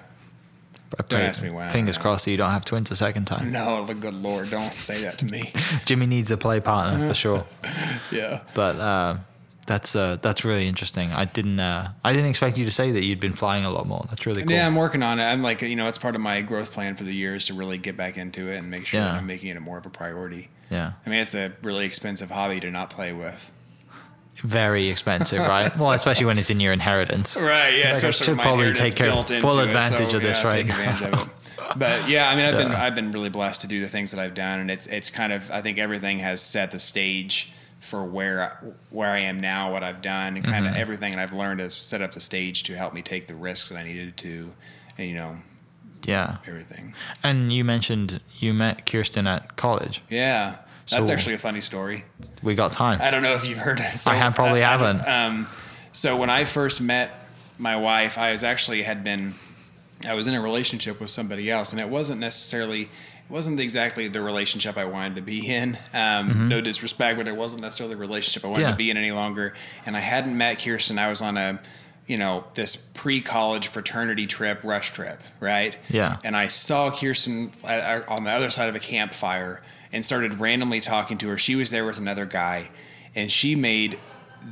I pray- ask me I Fingers crossed that you don't have twins a second time. No, the good Lord, don't say that to me. Jimmy needs a play partner for sure. yeah. But uh, that's uh, that's really interesting. I didn't uh, I didn't expect you to say that you'd been flying a lot more. That's really cool. Yeah, I'm working on it. I'm like, you know, it's part of my growth plan for the years to really get back into it and make sure that I'm making it more of a priority. Yeah. I mean, it's a really expensive hobby to not play with. Very expensive, right? well, especially when it's in your inheritance. Right. Yeah. Like, I especially should with my probably take care- full into it, advantage so, of this yeah, right now. But yeah, I mean, I've been I've been really blessed to do the things that I've done, and it's it's kind of I think everything has set the stage for where where I am now, what I've done, and kind Mm-hmm. of everything that I've learned has set up the stage to help me take the risks that I needed to, and you know, Yeah. everything. And you mentioned you met Kirsten at college. Yeah, that's So- actually a funny story. We got time. I don't know if you've heard it. I have- probably haven't. Um, so when I first met my wife, I was actually had been, I was in a relationship with somebody else, and it wasn't necessarily, it wasn't exactly the relationship I wanted to be in. Um, No disrespect, but it wasn't necessarily the relationship I wanted Mm-hmm. Yeah. to be in any longer. And I hadn't met Kirsten. I was on a, you know, this pre-college fraternity trip, rush trip, right? Yeah. And I saw Kirsten uh, uh, on the other side of a campfire and started randomly talking to her. She was there with another guy, and she made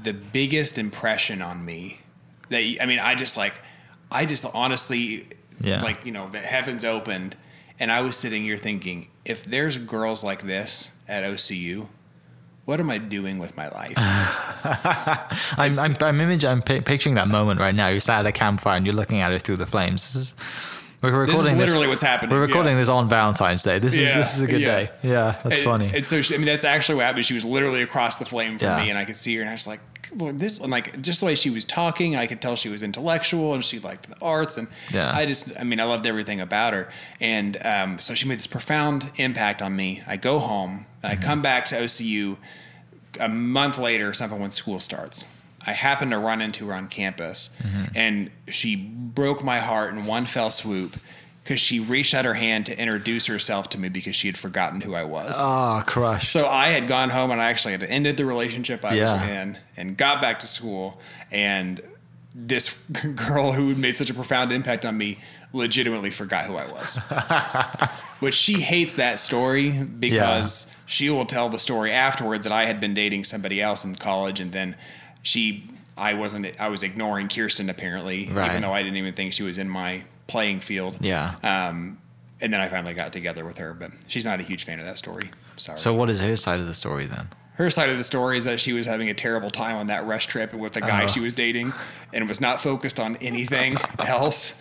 the biggest impression on me. That I mean, I just like, I just honestly, Yeah. like you know, the heavens opened, and I was sitting here thinking, if there's girls like this at OCU, what am I doing with my life? I'm, I'm, I'm, image, I'm pi- picturing that moment right now. You're sat at a campfire and you're looking at it through the flames. This is, we're This is recording literally what's happening. We're recording yeah. this on Valentine's Day. This is Yeah, this is a good yeah. day. Yeah, that's and, funny. And so, she, I mean, that's actually what happened. She was literally across the flame from me, and I could see her, and I was like, well, this, and like, just the way she was talking, I could tell she was intellectual and she liked the arts. And Yeah. I just, I mean, I loved everything about her. And um, so she made this profound impact on me. I go home, Mm-hmm. I come back to OCU a month later or something when school starts. I happened to run into her on campus, Mm-hmm. and she broke my heart in one fell swoop because she reached out her hand to introduce herself to me because she had forgotten who I was. oh, crush. So I had gone home and I actually had ended the relationship I Yeah. was in and got back to school. And this girl who made such a profound impact on me legitimately forgot who I was. Which she hates that story because she will tell the story afterwards that I had been dating somebody else in college and then she I wasn't I was ignoring Kirsten apparently, Right. even though I didn't even think she was in my playing field. yeah. Um, and then I finally got together with her, but she's not a huge fan of that story. Sorry. so what is her side of the story then? her side of the story is that she was having a terrible time on that rush trip with the guy Oh. she was dating, and was not focused on anything else,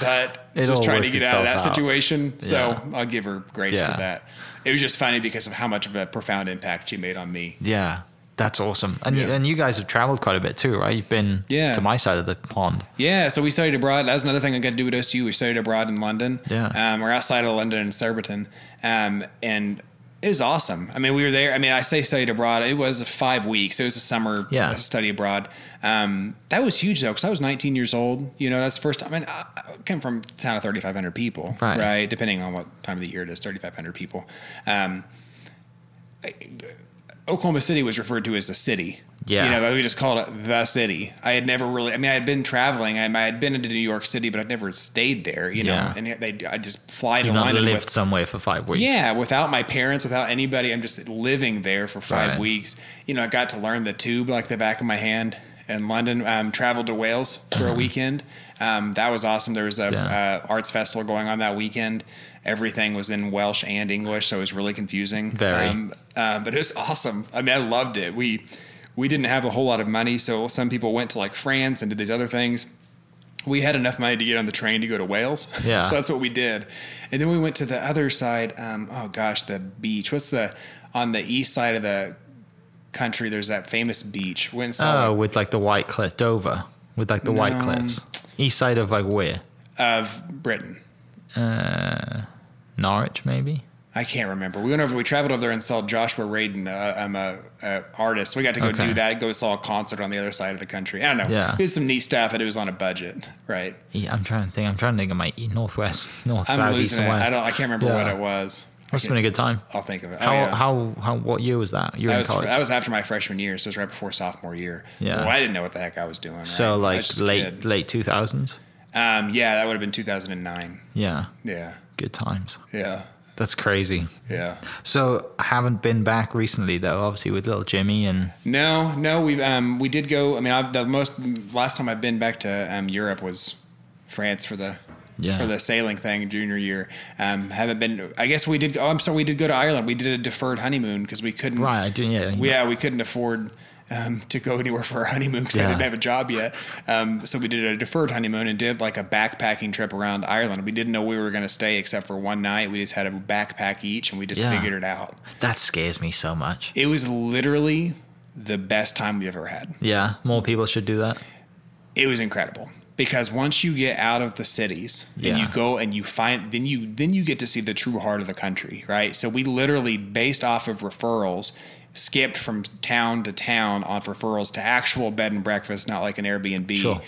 but It just trying to get out of that out. situation. So I'll give her grace Yeah. for that. It was just funny because of how much of a profound impact she made on me. Yeah, that's awesome. And you, and you guys have traveled quite a bit too, right? You've been Yeah. to my side of the pond. Yeah, so we studied abroad. That was another thing I got to do at OCU. We studied abroad in London. Yeah. Um, we're outside of London in Surbiton. Um, and it was awesome. I mean, we were there. I mean, I say studied abroad. It was five weeks. It was a summer Yeah. study abroad. Um, that was huge though, because I was 19 years old. You know, that's the first time. I mean, I I came from a town of 3,500 people, Right. right? Depending on what time of the year it is, 3,500 people. Um, Oklahoma City was referred to as the city. Yeah. You know, we just called it the city. I had never really, I mean, I had been traveling. I, I had been into New York City, but I'd never stayed there, you Yeah. know, and they, I just fly to You've London lived with, somewhere for five weeks. yeah, without my parents, without anybody. I'm just living there for five Right. weeks. You know, I got to learn the tube like the back of my hand in London. Um, traveled to Wales for a weekend. Um, that was awesome. There was a Yeah. uh, arts festival going on that weekend. Everything was in Welsh and English, so it was really confusing. Very. Um, uh, but it was awesome. I mean, I loved it. We we didn't have a whole lot of money, so some people went to like France and did these other things. We had enough money to get on the train to go to Wales. Yeah. so that's what we did. And then we went to the other side. Um, oh gosh, the beach. What's the on the east side of the country? There's that famous beach. Went Oh, with like the white cliff, Dover, with like the white cliffs. East side of like where? of Britain. Uh, Norwich, maybe. I can't remember. We went over. We traveled over there and saw Joshua Radin. Uh, I'm a, a artist. We got to go Okay. do that. Go saw a concert on the other side of the country. I don't know. Yeah. We did some neat stuff, and it was on a budget, right? Yeah, I'm trying to think. I'm trying to think of my northwest, north, I'm south, losing and it. west. I don't. I can't remember Yeah. what it was. Must have been a good time. I'll think of it. Oh, How, yeah. how, how, what year was that? You were that in was, college. that was after my freshman year, so it was right before sophomore year. Yeah. So I didn't know what the heck I was doing. so right? Was like late, late 2000s. Um, yeah, that would have been 2009. Yeah, Yeah, good times. yeah, That's crazy. yeah. So I haven't been back recently though. Obviously with little Jimmy and No, no, we um we did go. I mean, I, the most last time I've been back to um, Europe was France for the Yeah. for the sailing thing junior year. Um, haven't been. I guess we did. Oh, I'm sorry, we did go to Ireland. We did a deferred honeymoon because we couldn't. right, I do. Yeah, we- yeah, we couldn't afford. Um, to go anywhere for our honeymoon because I didn't have a job yet. Um, so we did a deferred honeymoon and did like a backpacking trip around Ireland. We didn't know we were going to stay except for one night. We just had a backpack each and we just Yeah. figured it out. that scares me so much. It was literally the best time we ever had. Yeah, more people should do that. it was incredible. because once you get out of the cities and Yeah. you go and you find then you then you get to see the true heart of the country right so we literally based off of referrals skipped from town to town on referrals to actual bed and breakfast not like an airbnb Sure.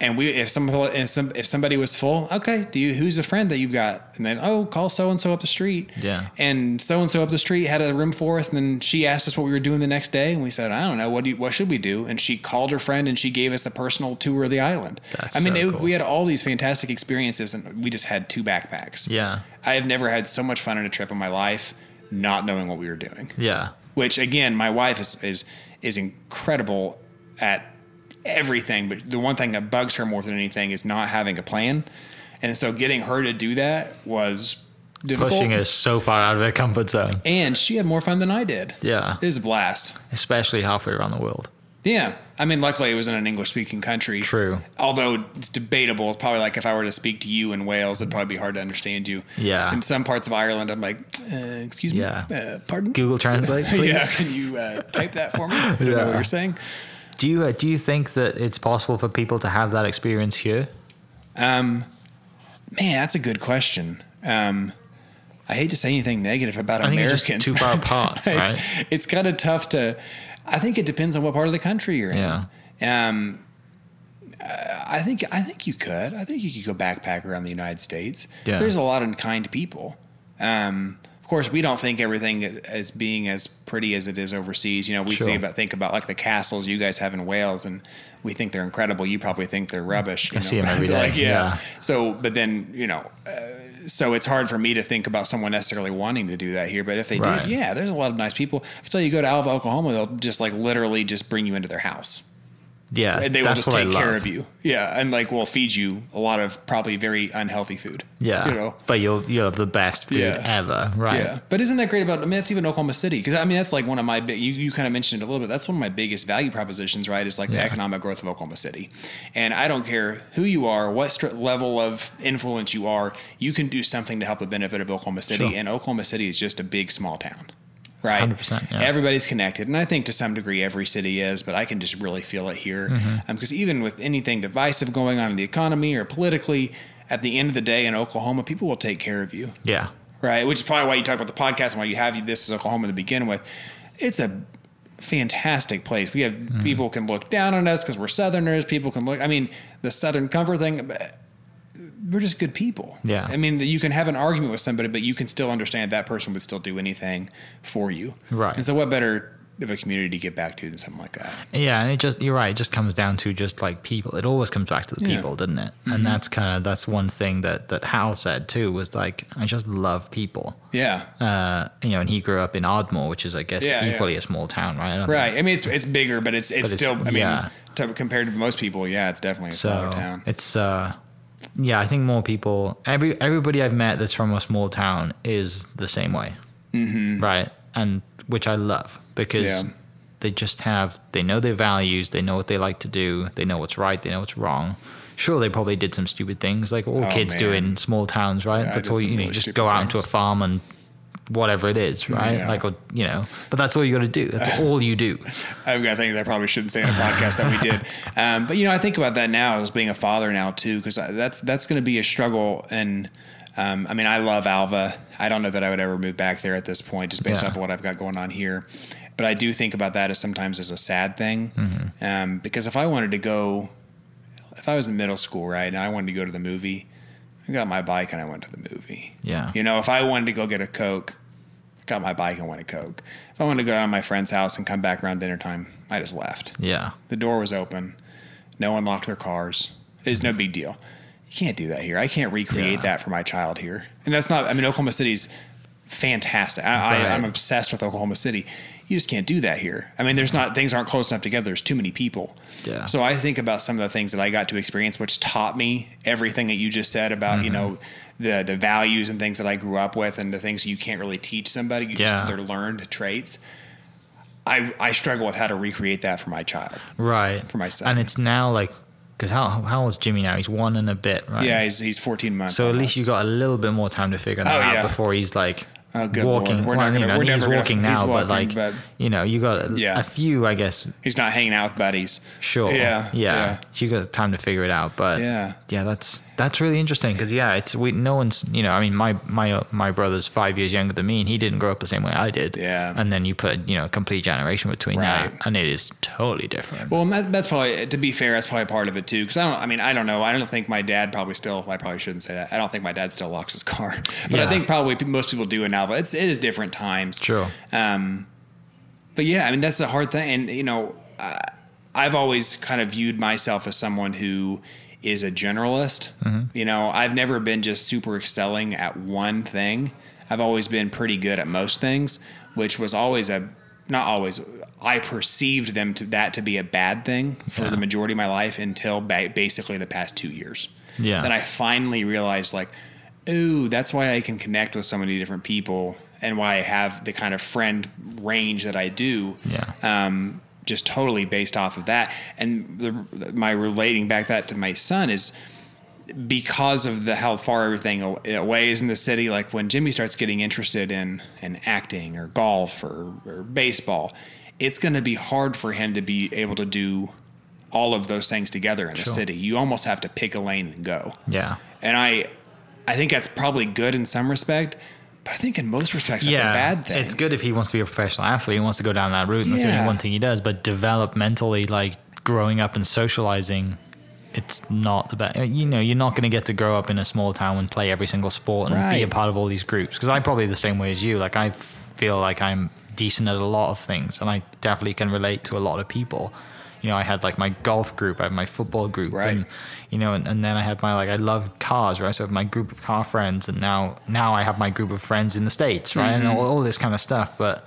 and we if some if some if somebody was full okay do you who's a friend that you've got and then oh call so and so up the street Yeah. and so and so up the street had a room for us and then she asked us what we were doing the next day and we said i don't know what do you, what should we do and she called her friend and she gave us a personal tour of the island That's i mean so it, cool. we had all these fantastic experiences and we just had two backpacks Yeah. i have never had so much fun on a trip in my life not knowing what we were doing Yeah. Which again my wife is is is incredible at everything but the one thing that bugs her more than anything is not having a plan and so getting her to do that was difficult Pushing us so far out of her comfort zone. and she had more fun than I did. Yeah. It was a blast. Especially halfway around the world. Yeah. I mean, luckily it was in an English speaking country. True. Although it's debatable. It's probably like if I were to speak to you in Wales, it'd probably be hard to understand you. Yeah. In some parts of Ireland, I'm like, uh, excuse me. Yeah. Uh, pardon? Google Translate, please. yeah. Can you uh, type that for me? I don't know what you're saying. Do you uh, do you think that it's possible for people to have that experience here? Um, man, that's a good question. Um, I hate to say anything negative about I think it's just Americans. too far apart, it's, right? it's kind of tough to. I think it depends on what part of the country you're in. Yeah. Um, I think I think you could. I think you could go backpack around the United States. Yeah. There's a lot of kind people. Um, of course, we don't think everything as being as pretty as it is overseas. You know, we Sure. see about think about like the castles you guys have in Wales, and we think they're incredible. You probably think they're rubbish. You I know? see 'em every day, like, yeah. yeah. So, but then you know, uh, so it's hard for me to think about someone necessarily wanting to do that here. But if they Right. did, yeah, there's a lot of nice people. I tell you, you go to Alva, Oklahoma, they'll just like literally just bring you into their house Yeah, and they will just take care of you. Yeah, and like will feed you a lot of probably very unhealthy food. Yeah, you know. but you'll you'll have the best food Yeah. ever, right? Yeah, but isn't that great about? I mean, that's even Oklahoma City because I mean that's like one of my big. You, you kind of mentioned it a little bit. That's one of my biggest value propositions, right? Is like the economic growth of Oklahoma City, and I don't care who you are, what str- level of influence you are, you can do something to help the benefit of Oklahoma City. Sure. And Oklahoma City is just a big small town. Right, 100%, yeah. Everybody's connected, and I think to some degree every city is, but I can just really feel it here. Mm-hmm. Because even with anything divisive going on in the economy or politically, at the end of the day in Oklahoma, people will take care of you Yeah, right? Which is probably why you talk about the podcast and why you have this as Oklahoma to begin with. It's a fantastic place. We have Mm-hmm. people can look down on us because we're Southerners. People can look. I mean, the Southern comfort thing. We're just good people. Yeah. I mean, you can have an argument with somebody, but you can still understand that person would still do anything for you. Right. And so, what better of a community to get back to than something like that? yeah, and it just you're right. It just comes down to just like people. It always comes back to the Yeah. Mm-hmm. people, doesn't it? And that's kind of that's one thing that that Hal said too was like I just love people. Yeah. Uh, you know, and he grew up in Ardmore, which is I guess Yeah, yeah. equally a small town, right? I Right. I mean, it's it's bigger, but it's it's But it's- still. I mean, yeah. to, compared to most people, yeah, it's definitely a smaller town. it's uh, yeah. I think more people. Every everybody I've met that's from a small town is the same way, mm-hmm. right? And which I love because Yeah. they just have they know their values, they know what they like to do, they know what's right, they know what's wrong. Sure, they probably did some stupid things like all Oh, kids do in small towns, right? Yeah, that's all you, you know, just go out into a farm and whatever it is, right? Yeah. Like, or, you know, but that's all you got to do. That's all you do. I've got things I probably shouldn't say in a podcast that we did. Um, but you know, I think about that now as being a father now too, because that's that's going to be a struggle. And um, I mean, I love Alva. I don't know that I would ever move back there at this point, just based Yeah. off of what I've got going on here. But I do think about that as sometimes as a sad thing, Mm-hmm. um, because if I wanted to go, if I was in middle school, right, and I wanted to go to the movie, I got my bike and I went to the movie. Yeah. You know, if I wanted to go get a Coke, I got my bike and went a Coke. If I wanted to go down to my friend's house and come back around dinner time, I just left. Yeah. The door was open. No one locked their cars. It's no big deal. You can't do that here. I can't recreate Yeah. that for my child here. And that's not, I mean, Oklahoma City's fantastic. I, Right. I'm obsessed with Oklahoma City. You just can't do that here. I mean, there's not, things aren't close enough together. There's too many people. Yeah. So I think about some of the things that I got to experience, which taught me everything that you just said about, you mm-hmm. know, the, the values and things that I grew up with and the things you can't really teach somebody. You Yeah. just, they're learned traits. I, I struggle with how to recreate that for my child. Right. For my son. And it's now like, because how, how old is Jimmy now? He's one and a bit, right? Yeah, he's, he's 14 months. So at least almost. you got a little bit more time to figure that Oh, out yeah. before he's like Oh, good walking. Lord. We're well, not gonna- know, we're he's never gonna- walking he's now, but like but- you know, you got Yeah. a few, I guess. He's not hanging out with buddies. Sure. Yeah, Yeah. yeah. You got time to figure it out, but Yeah. yeah, that's that's really interesting because yeah, it's we no one's you know I mean my my uh, my brother's five years younger than me and he didn't grow up the same way I did. Yeah. And then you put you know a complete generation between Right. that, and it is totally different. Well, that's probably to be fair. That's probably part of it too. Because I don't. I mean, I don't know. I don't think my dad probably still. I probably shouldn't say that. I don't think my dad still locks his car. But I think probably most people do it now. But it's it is different times. Sure. Um, but yeah, I mean that's a hard thing, and you know, uh, I've always kind of viewed myself as someone who is a generalist. You know, I've never been just super excelling at one thing. I've always been pretty good at most things, which was always a not always. I perceived them to that to be a bad thing for Yeah. the majority of my life until ba- basically the past two years. Yeah. Then I finally realized like, ooh, that's why I can connect with so many different people and why I have the kind of friend range that I do. Yeah. Um, just totally based off of that. And the, my relating back that to my son is because of the how far everything away is in the city. Like when Jimmy starts getting interested in in acting or golf or, or baseball, it's going to be hard for him to be able to do all of those things together in the Sure. city. You almost have to pick a lane and go. Yeah. And I, I think that's probably good in some respect, but I think in most respects that's a bad thing. It's good if he wants to be a professional athlete. He wants to go down that route, and that's the only one thing he does. But developmentally, like growing up and socializing, it's not the best. You know, you're not going to get to grow up in a small town and play every single sport and be a part of all these groups. Because I'm probably the same way as you. Like I feel like I'm decent at a lot of things, and I definitely can relate to a lot of people. You know, I had like my golf group, I had my football group, Right. and you know, and, and then I had my like I love cars, right? So I have my group of car friends, and now now I have my group of friends in the states, right? Mm-hmm. And all, all this kind of stuff. But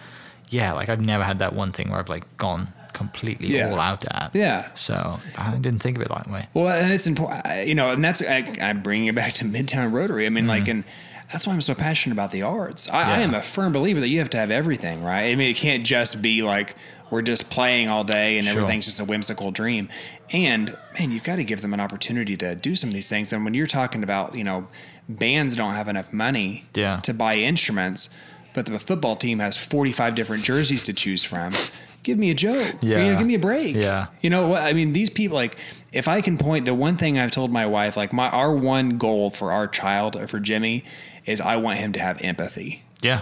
yeah, like I've never had that one thing where I've like gone completely Yeah. all out at. Yeah. So I didn't think of it that way. Well, and it's important, you know, and that's I, I'm bringing it back to Midtown Rotary. I mean, like, and that's why I'm so passionate about the arts. I, I Mm-hmm. Am a firm believer that you have to have everything, right? I mean, it can't just be like we're just playing all day and Sure. everything's just a whimsical dream. And man, you've got to give them an opportunity to do some of these things. And when you're talking about, you know, bands don't have enough money Yeah. to buy instruments, but the football team has 45 different jerseys to choose from. Give me a joke. Yeah. You know, give me a break. Yeah. You know what? I mean, these people, like, if I can point, the one thing I've told my wife, like, my our one goal for our child, or for Jimmy, is I want him to have empathy. Yeah.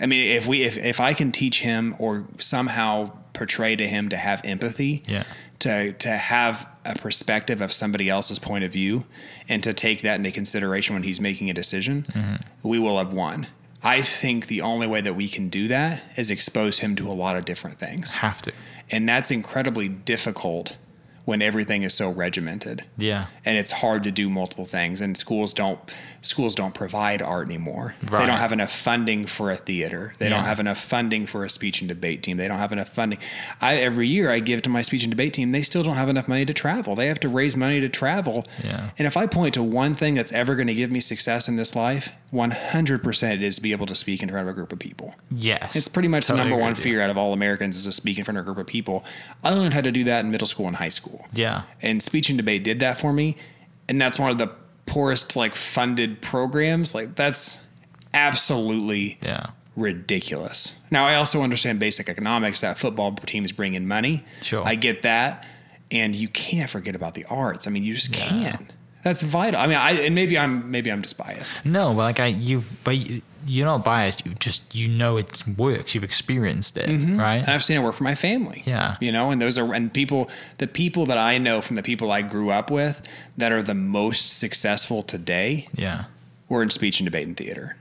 I mean, if we, if, if I can teach him or somehow portray to him to have empathy, Yeah. to to have a perspective of somebody else's point of view, and to take that into consideration when he's making a decision, Mm-hmm. we will have won. I think the only way that we can do that is expose him to a lot of different things. Have to. And that's incredibly difficult when everything is so regimented. Yeah. And it's hard to do multiple things and schools don't schools don't provide art anymore. They don't have enough funding for a theater. They don't have enough funding for a speech and debate team. They don't have enough funding. I every year I give to my speech and debate team, they still don't have enough money to travel. They have to raise money to travel. Yeah. And if I point to one thing that's ever going to give me success in this life, 100% it is to be able to speak in front of a group of people. Yes. It's pretty much Totally the number one fear out of all Americans is to speak in front of a group of people. I learned how to do that in middle school and high school. Yeah. And speech and debate did that for me. And that's one of the poorest like funded programs. Like that's absolutely Yeah. ridiculous. Now I also understand basic economics that football teams bring in money. Sure. I get that. And you can't forget about the arts. I mean, you just Yeah. can't. That's vital. I mean, I and maybe I'm maybe I'm just biased. No, but like I, you've, but you, you're not biased. You just, you know, it works. You've experienced it, right? And I've seen it work for my family. Yeah. You know, and those are and people the people that I know from the people I grew up with that are the most successful today yeah. were in speech and debate and theater.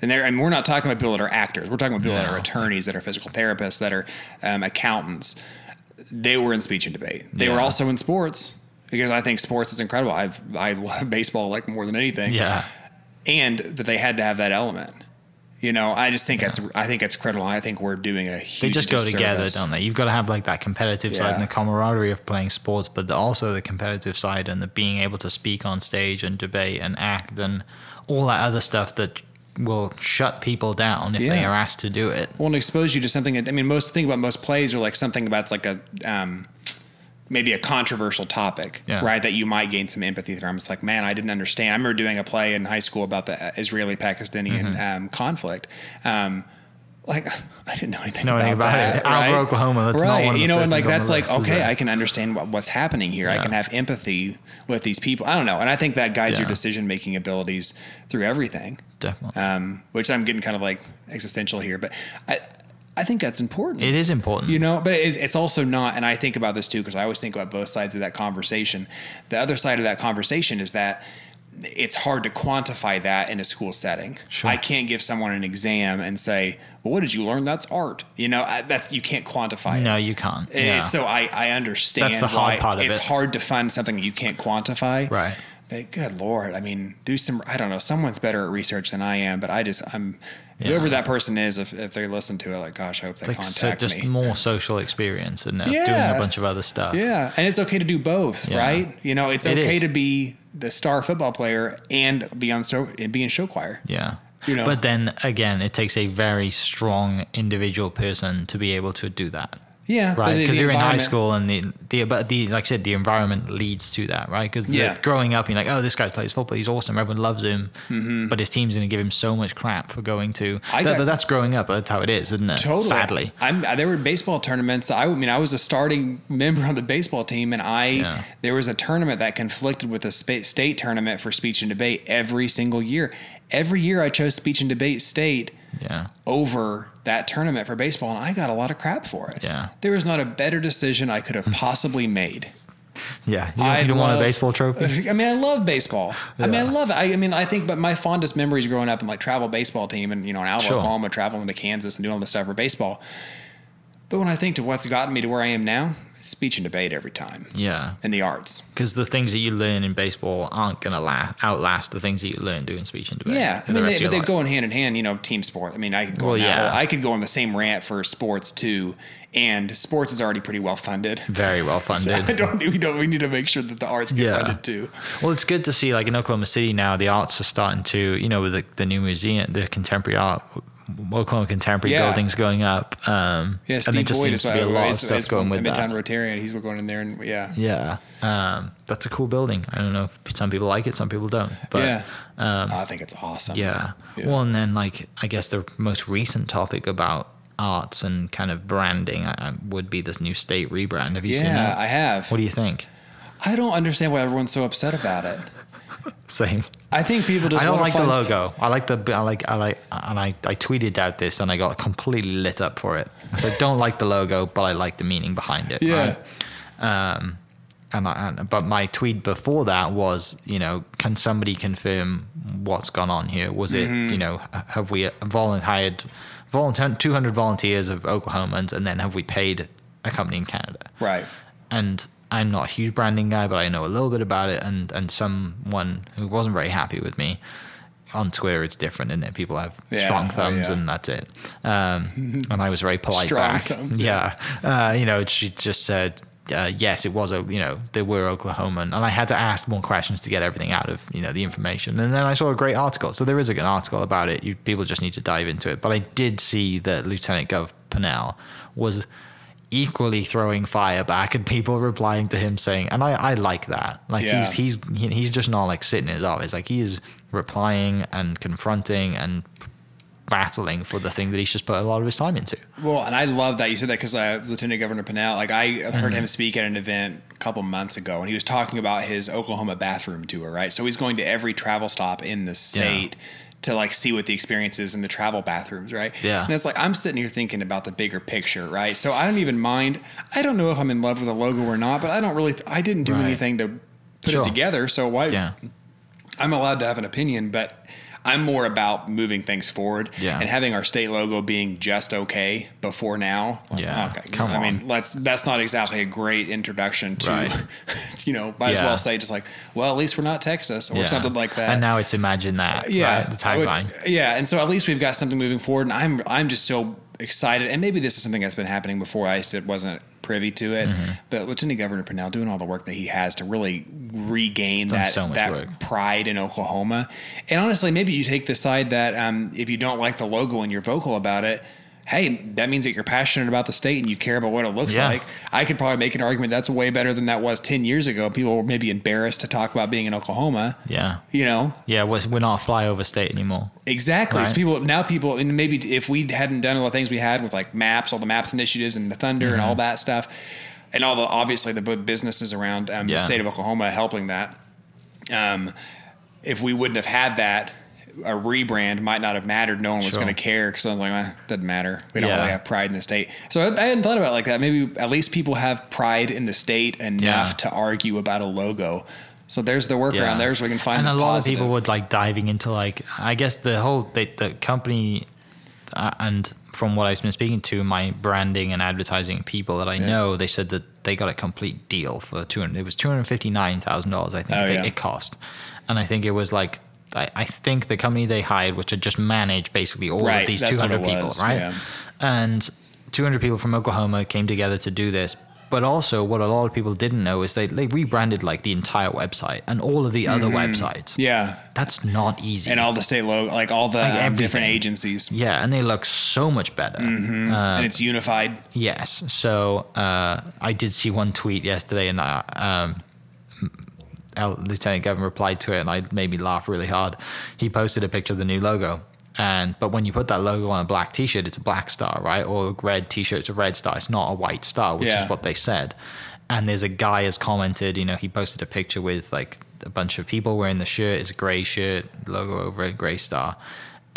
And and we're not talking about people that are actors. We're talking about people that are attorneys, that are physical therapists, that are um, accountants. They were in speech and debate. They were also in sports because I think sports is incredible. I've I love baseball like more than anything. Yeah. and that they had to have that element. You know, I just think that's I think it's critical. I think we're doing a huge. They just go together, don't they? You've got to have like that competitive side and the camaraderie of playing sports, but the, also the competitive side and the being able to speak on stage and debate and act and all that other stuff that will shut people down if they are asked to do it. Well, and expose you to something. That, I mean, most think about most plays are like something about it's like a um, maybe a controversial topic, Yeah. right? That you might gain some empathy from. It's like, man, I didn't understand. I remember doing a play in high school about the Israeli Pakistani Mm-hmm. um, conflict. Um, like I didn't know anything Know about, anything about that. it. Alva, Oklahoma, that's not right. one of you know, and like that's like list, okay. I can understand what, what's happening here. I can have empathy with these people. I don't know, and I think that guides your decision making abilities through everything Definitely. um, which I'm getting kind of like existential here, but I, I think that's important. it is important. You know, but it's, it's also not, and I think about this too because I always think about both sides of that conversation. The other side of that conversation is that it's hard to quantify that in a school setting. Sure. I can't give someone an exam and say, "Well, what did you learn? That's art." You know, I, that's you can't quantify no, it. you can't. Yeah. So I, I understand That's the hard part of it's it. hard to find something you can't quantify. Right. But good lord, I mean, do some. I don't know. Someone's better at research than I am, but I just I'm whoever that person is. If, if they listen to it, like, gosh, I hope they like so, contact just me. more social experience and uh, doing a bunch of other stuff. Yeah, and it's okay to do both, Yeah. right? You know, it's It okay is. to be the star football player and be on show and be in show choir. Yeah. You know. But then again, it takes a very strong individual person to be able to do that. Yeah, Right, because you're in high school, and the, the but the like I said, the environment leads to that, right? Because Yeah. growing up, you're like, oh, this guy plays football, he's awesome, everyone loves him, but his team's going to give him so much crap for going to. Mm-hmm. I that- got- that's growing up. That's how it is, isn't it? Totally. Sadly, I'm, there were baseball tournaments. That I, I mean, I was a starting member on the baseball team, and I Yeah. there was a tournament that conflicted with a spa- state tournament for speech and debate every single year. Every year, I chose speech and debate state yeah, over that tournament for baseball, and I got a lot of crap for it. Yeah. there was not a better decision I could have hmm. possibly made. yeah. You don't, I you don't want a baseball trophy? I mean, I love baseball. I mean, I love it. I, I mean, I think, but my fondest memories growing up in like travel baseball team and, you know, in Alabama, Sure. Oklahoma, traveling to Kansas and doing all this stuff for baseball. But when I think to what's gotten me to where I am now, speech and debate every time Yeah, and the arts. because the things that you learn in baseball aren't going to la- outlast the things that you learn doing speech and debate. Yeah, I mean, rest they, but they life. go in hand in hand. You know, team sport. I mean, I could go. Well, on yeah. I could go on the same rant for sports too, and sports is already pretty well funded. very well So funded. I don't. We don't. We need to make sure that the arts get Yeah. funded too. Well, it's good to see, like in Oklahoma City now, the arts are starting to, you know, with the, the new museum, the contemporary art, Oklahoma contemporary Yeah. buildings going up. Um, Yeah, and Steve there just Boyd seems to be a lot of stuff going with Midtown that. Rotarian. He's going in there, and yeah, Yeah, um, that's a cool building. I don't know if some people like it, some people don't. But yeah. um, I think it's awesome. yeah. Yeah. Well, and then like I guess the most recent topic about arts and kind of branding uh, would be this new state rebrand. Have you seen Yeah, that? I have. what do you think? I don't understand why everyone's so upset about it. Same. I think people just I don't like the logo. I like the I like I like and I, I tweeted out this and I got completely lit up for it. So I don't like the logo, but I like the meaning behind it. Yeah. right? Um, and, I, and but my tweet before that was you know can somebody confirm what's gone on here? Was it Mm-hmm. you know have we volunteered volunteer 200 volunteers of Oklahomans and then have we paid a company in Canada? Right. and I'm not a huge branding guy, but I know a little bit about it. And and someone who wasn't very happy with me on Twitter, it's different, isn't it? People have Yeah, strong oh, thumbs, yeah. and that's it. Um, and I was very polite Strong back. thumbs, yeah, uh, you know, she just said. Uh, yes, it was a you know they were Oklahoman, and I had to ask more questions to get everything out of you know the information. And then I saw a great article, so there is a good article about it. You people just need to dive into it. But I did see that Lieutenant Gov Pinnell was equally throwing fire back and people replying to him saying and I, I like that like Yeah. he's he's he's just not like sitting in his office like he is replying and confronting and battling for the thing that he's just put a lot of his time into Well, and I love that you said that because uh, Lieutenant Governor Pinnell, like I heard Mm-hmm. him speak at an event a couple months ago, and he was talking about his Oklahoma bathroom tour, right? So he's going to every travel stop in the state. To like see what the experience is in the travel bathrooms, right? Yeah. And it's like I'm sitting here thinking about the bigger picture, right? So I don't even mind. I don't know if I'm in love with the logo or not, but I don't really. I didn't do Right. anything to put Sure. it together, so why? yeah I'm allowed to have an opinion, but I'm more about moving things forward Yeah. and having our state logo being just okay before now. Like, Yeah, okay, come I on. mean, let's. That's not exactly a great introduction to, Right. you know, might as well say just like, well, at least we're not Texas or yeah. something like that. and now it's imagine that yeah, right? the I tagline yeah, and so at least we've got something moving forward, and I'm I'm just so excited. And maybe this is something that's been happening before. I just wasn't privy to it, Mm-hmm. but Lieutenant Governor Pinnell doing all the work that he has to really regain that so that work. pride in Oklahoma. And honestly, maybe you take the side that um, if you don't like the logo and you're vocal about it. Hey, that means that you're passionate about the state and you care about what it looks Yeah. like. I could probably make an argument that's way better than that was 10 years ago. People were maybe embarrassed to talk about being in Oklahoma, Yeah. you know? Yeah, we're, not a flyover state anymore. Exactly. So people now people and maybe if we hadn't done all the things we had with like maps, all the maps initiatives and the thunder and all Mm-hmm. that stuff, and all the obviously the businesses around um, Yeah. the state of Oklahoma helping that. Um, if we wouldn't have had that, a rebrand might not have mattered. No one was Sure. going to care because I was like, eh, doesn't matter. We don't Yeah. really have pride in the state. So I, I hadn't thought about it like that. Maybe at least people have pride in the state enough Yeah. to argue about a logo. So there's the workaround. There's so we can find and a lot positive. of people would like diving into like I guess the whole the, the company uh, and from what I've been speaking to my branding and advertising people that I know they said that they got a complete deal for two hundred it was two hundred fifty nine thousand dollars I think Oh, they, yeah. it cost and I think it was like I, I think the company they hired which had just managed basically all Right, of these that's two what it people was, right yeah. and 200 people from Oklahoma came together to do this. But also, what a lot of people didn't know is they, they rebranded like the entire website and all of the other websites. Mm-hmm. yeah. That's not easy. and all the state logo, like all the Like um, different agencies, yeah, and they look so much better. and it's unified. Yes. So uh, I did see one tweet yesterday, and I. um, our Lieutenant Governor replied to it, and I made me laugh really hard. He posted a picture of the new logo, and but when you put that logo on a black T-shirt, it's a black star, right? Or a red T-shirt, it's a red star. It's not a white star, which Yeah. is what they said. And there's a guy has commented, you know, he posted a picture with like a bunch of people wearing the shirt. It's a gray shirt, logo over it, gray star.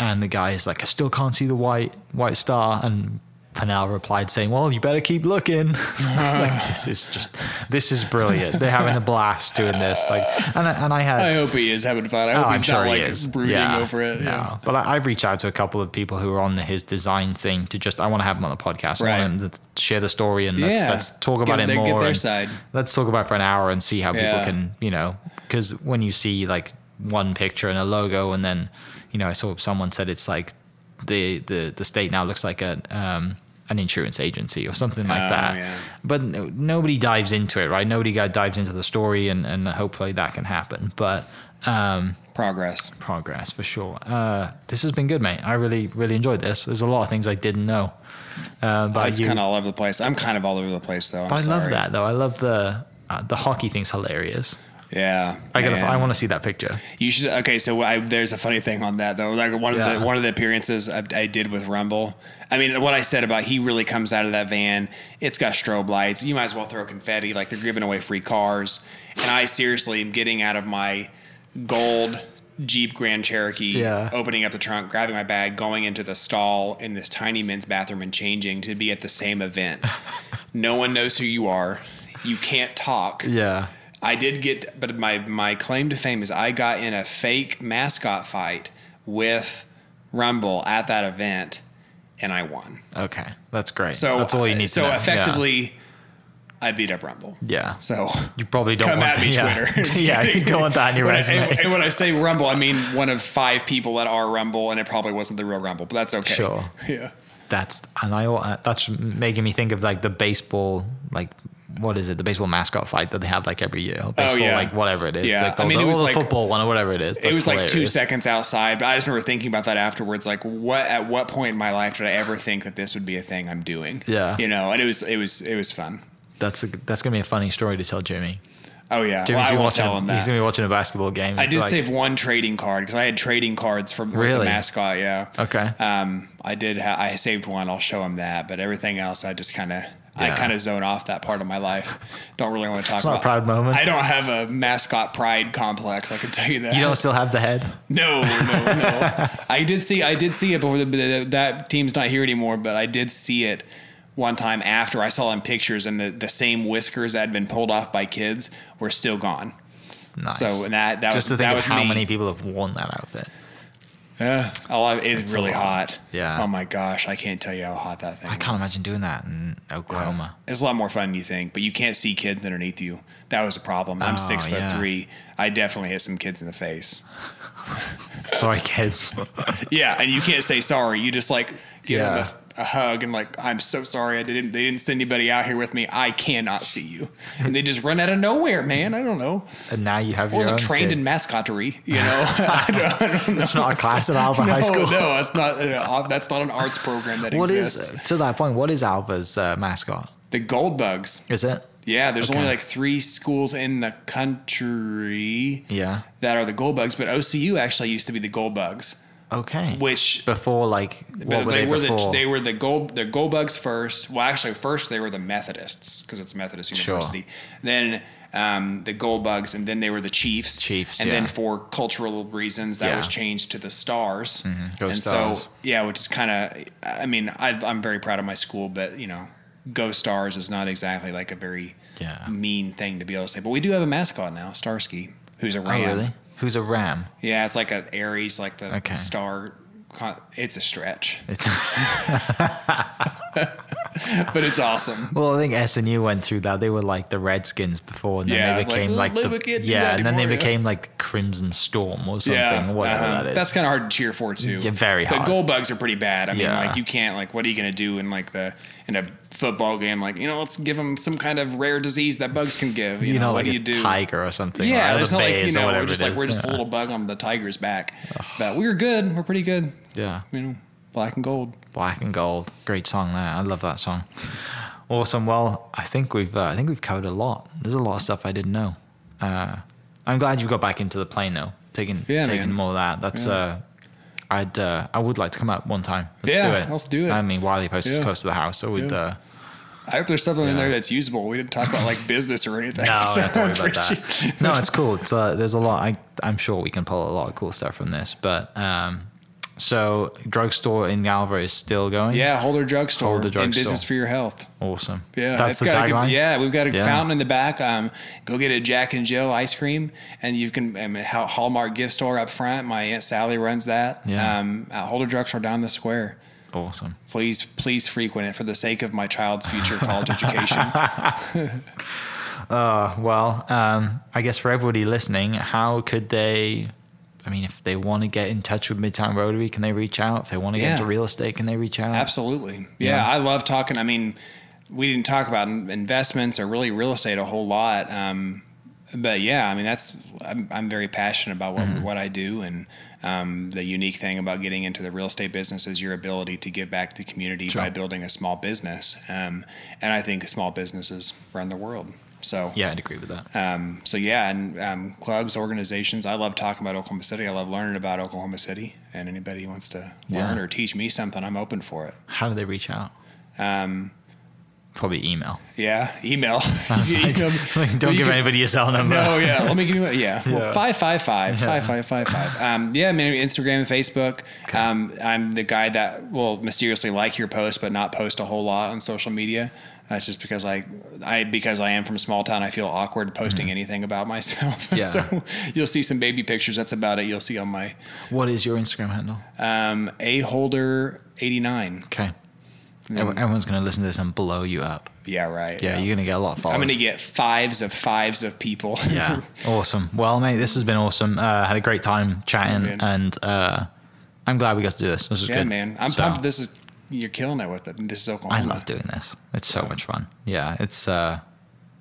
And the guy is like, I still can't see the white white star. And Pinnell replied saying, Well, you better keep looking. like, this is just, this is brilliant. They're having a blast doing this. Like, and I, and I had. I hope he is having fun. I hope Oh, he's I'm not sure like he is. brooding Yeah. over it. No. Yeah. But I, I've reached out to a couple of people who are on his design thing to just I want to have him on the podcast. I Right. want him to share the story and let's, Yeah. let's talk about Get- it more. get their side. Let's talk about it for an hour and see how people Yeah. can you know because when you see like one picture and a logo and then you know I saw someone said it's like the the the state now looks like a um an insurance agency or something like Oh, that. yeah. But no, nobody dives into it, right? Nobody got dives into the story, and, and hopefully that can happen. But um, Progress. progress for sure. Uh, this has been good, mate. I really, really enjoyed this. There's a lot of things I didn't know. Uh, but It's you, kind of all over the place. I'm kind of all over the place though. I love that though. I love the uh, the hockey thing's hilarious. Yeah. I gotta. man. I want to see that picture. You should. Okay, so I, there's a funny thing on that though. Like one of Yeah. the one of the appearances I, I did with Rumble. I mean, what I said about he really comes out of that van. It's got strobe lights. You might as well throw confetti. Like they're giving away free cars. And I seriously am getting out of my gold Jeep Grand Cherokee, Yeah. opening up the trunk, grabbing my bag, going into the stall in this tiny men's bathroom and changing to be at the same event. no one knows who you are. You can't talk. Yeah. I did get, but my my claim to fame is I got in a fake mascot fight with Rumble at that event, and I won. Okay, that's great. So that's all you need So to know. Yeah. effectively, I beat up Rumble. Yeah. So You probably don't come want at me, yeah. Twitter. Yeah, you don't want that in your when resume. I, and, when I say Rumble, I mean one of five people that are Rumble, and it probably wasn't the real Rumble, but that's okay. Sure. Yeah. that's and I that's making me think of like the baseball like what is it the baseball mascot fight that they have like every year baseball Oh, yeah. like whatever it is Yeah. like the, I mean, it was the like- football one or whatever it is it was That's like two seconds outside, but I just remember thinking about that afterwards. Like, what at what point in my life did I ever think that this would be a thing I'm doing? Yeah. you know, and it was it was it was fun. that's a, that's gonna be a funny story to tell Jimmy Oh yeah, Jimmy's well, gonna watching tell him he's gonna be watching a basketball game I did like, save one trading card because I had trading cards from with the mascot. Yeah. okay Um, I did. Ha- I saved one. I'll show him that. But everything else, I just kind of. I kind of zone off that part of my life. Don't really want to talk It's about. proud moment. I don't have a mascot pride complex. I can tell you that. you don't still have the head No, no, no. I did see. I did see it before the, the, that team's not here anymore. But I did see it one time after I saw in pictures, and the, the same whiskers that had been pulled off by kids were still gone. nice So and that that just was to think that of was how me. many people have worn that outfit Yeah. Oh, I- it's, really hot. Yeah. Oh my gosh, I can't tell you how hot that thing. I can't was. imagine doing that in Oklahoma It's a lot more fun than you think, but you can't see kids underneath you. That was a problem. I'm Oh, six foot yeah. three. I definitely hit some kids in the face. sorry kids Yeah, and you can't say sorry. You just like give Yeah. them a hug and like, I'm so sorry I didn't they didn't send anybody out here with me. I cannot see you. And they just run out of nowhere, man. I don't know. And now you have I wasn't trained kid. in mascottery, you know. I don't, I don't know. Not a class at Alva no, High School. no, that's not uh, that's not an arts program that What exists. is to that point? What is Alva's uh, mascot? the gold bugs? Is it? Yeah, there's Okay. only like three schools in the country Yeah. that are the gold bugs, but OCU actually used to be the gold bugs, Okay. which before like what were they, they, were before? the they were the gold the gold bugs first. Well, actually, first they were the Methodists because it's Methodist Sure. University. Then um, the gold bugs, and then they were the Chiefs. Chiefs, and then for cultural reasons, that Yeah. was changed to the Stars. Go and Stars. so yeah, which is kind of. I mean, I, I'm very proud of my school, but you know, go Stars is not exactly like a very Yeah. mean thing to be able to say. But we do have a mascot now, Starsky, who's a oh ram. really? Who's a ram? Yeah, it's like a Aries, like the Okay. star. It's a stretch, It's, but it's awesome. well, I think SNU went through that. They were like the Redskins before, and then Yeah, they became "Oh, like, the yeah, and then they became like Crimson Storm or something, Yeah, whatever uh-huh. that is. That's kind of hard to cheer for too. Yeah, very But hard. gold bugs are pretty bad. I mean, Yeah. like you can't like, what are you gonna do in like the in a football game? Like, you know, let's give them some kind of rare disease that bugs can give. You, you know, what like do a you do? tiger or something. Yeah, or there's not like you know, we're just like we're just a little bug on the tiger's back. But we were good. We're pretty good. yeah. You know, black and gold. Black and Gold, great song there. I love that song. Awesome. Well, I think we've uh, I think we've covered a lot. There's a lot of stuff I didn't know. Uh, I'm glad you got back into the plane though, taking Yeah, taking man. more of that. That's Yeah. uh, I'd uh, I would like to come out one time. Let's Yeah, do it. let's do it. I mean, Wiley Post is close to the house, so we'd. Yeah. Uh, I hope there's something in there that's usable. We didn't talk about like business or anything. no, so don't worry about that. No, it's cool. It's uh, there's a lot. I I'm sure we can pull a lot of cool stuff from this. But um, so drugstore in Galva is still going. Yeah, Holder Drugstore. Holder Drugstore. business for your health. Awesome. Yeah, that's the tagline. yeah, we've got a Yeah. fountain in the back. Um, go get a Jack and Jill ice cream, and you can um, Hall- Hallmark gift store up front. My aunt Sally runs that. Yeah. Um, Holder Drugstore down the square. Awesome. Please, please frequent it for the sake of my child's future college education. Uh, well, um, I guess for everybody listening, how could they? I mean, if they want to get in touch with Midtown Rotary, can they reach out? If they want to get into real estate, can they reach out? Absolutely. Yeah, Yeah. I love talking. I mean, we didn't talk about investments or really real estate a whole lot. Um, but yeah, I mean, that's, I'm, I'm very passionate about what, Mm-hmm. what I do. And um, the unique thing about getting into the real estate business is your ability to give back to the community Sure. by building a small business. Um, and I think small businesses run the world. So, Yeah, I'd agree with that. um, so yeah, and um, clubs, organizations. I love talking about Oklahoma City. I love learning about Oklahoma City. And anybody who wants to Yeah. learn or teach me something, I'm open for it. How do they reach out? Um, Probably email. yeah, email. Like, like, don't give can- anybody your cell number. No, yeah. Let me give you. Yeah, Yeah. Well, five five five five five five five. Um, yeah, I mean Instagram, and Facebook. Okay. Um, I'm the guy that will mysteriously like your post, but not post a whole lot on social media. That's just because I, I because I am from a small town. I feel awkward posting anything about myself. Mm-hmm. Yeah. so you'll see some baby pictures. That's about it. You'll see on my What is your Instagram handle? um, a holder eighty nine. Okay. Every- Everyone's going to listen to this and blow you up. Yeah, right. Yeah, you're going to get a lot of followers. I'm gonna get fives of fives of people. yeah, awesome. Well, mate, this has been awesome. Uh, had a great time chatting, man. and uh, I'm glad we got to do this. This was Yeah, good. man. I'm So, pumped. This is you're killing it with it. This is Oklahoma. I love doing this. It's so much fun. Yeah, it's. Uh,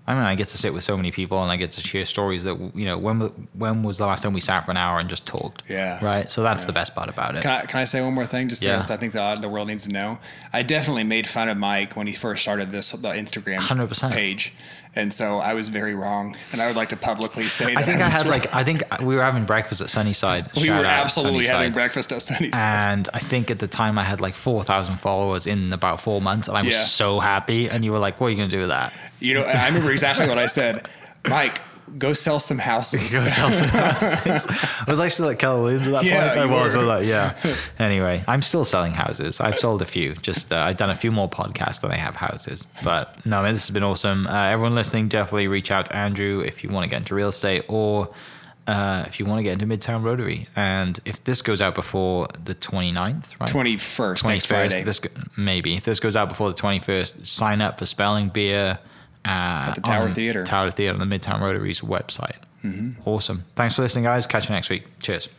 I mean, I get to sit with so many people, and I get to share stories that you know. When when was the last time we sat for an hour and just talked? Yeah. Right. So that's Yeah. the best part about it. Can I, can I say one more thing? Just Yeah. I think the the world needs to know. I definitely made fun of Mike when he first started this the Instagram 100%. page, and so I was very wrong. And I would like to publicly say that I think I was had wrong. like I think we were having breakfast at Sunnyside. we Shout were absolutely Sunnyside. having breakfast at Sunnyside. And I think at the time I had like 4,000 followers in about four months, and I was Yeah. so happy. And you were like, "What are you gonna do with that?" you know, and I remember exactly what I said. Mike, go sell some houses. Go sell some houses. I was actually like Keller Williams at that Yeah, point. I was. I was like, yeah. Anyway, I'm still selling houses. I've sold a few. Just uh, I've done a few more podcasts than I have houses. But no, man, this has been awesome. Uh, everyone listening, definitely reach out to Andrew if you want to get into real estate or. Uh, if you want to get into Midtown Rotary, and if this goes out before the 29th, right? 21st, next 21st. Friday. This maybe if this goes out before the 21st, sign up for Spelling Beer uh, at the Tower Theater. Tower Theater on the Midtown Rotary's website. Mm-hmm. Awesome. Thanks for listening, guys. Catch you next week. Cheers.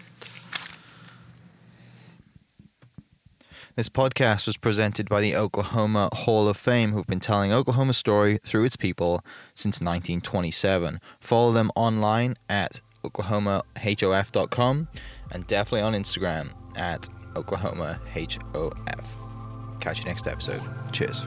This podcast was presented by the Oklahoma Hall of Fame, who've been telling Oklahoma's story through its people since 1927. Follow them online at oklahomahof.com and definitely on Instagram at oklahomahof. Catch you next episode. Cheers.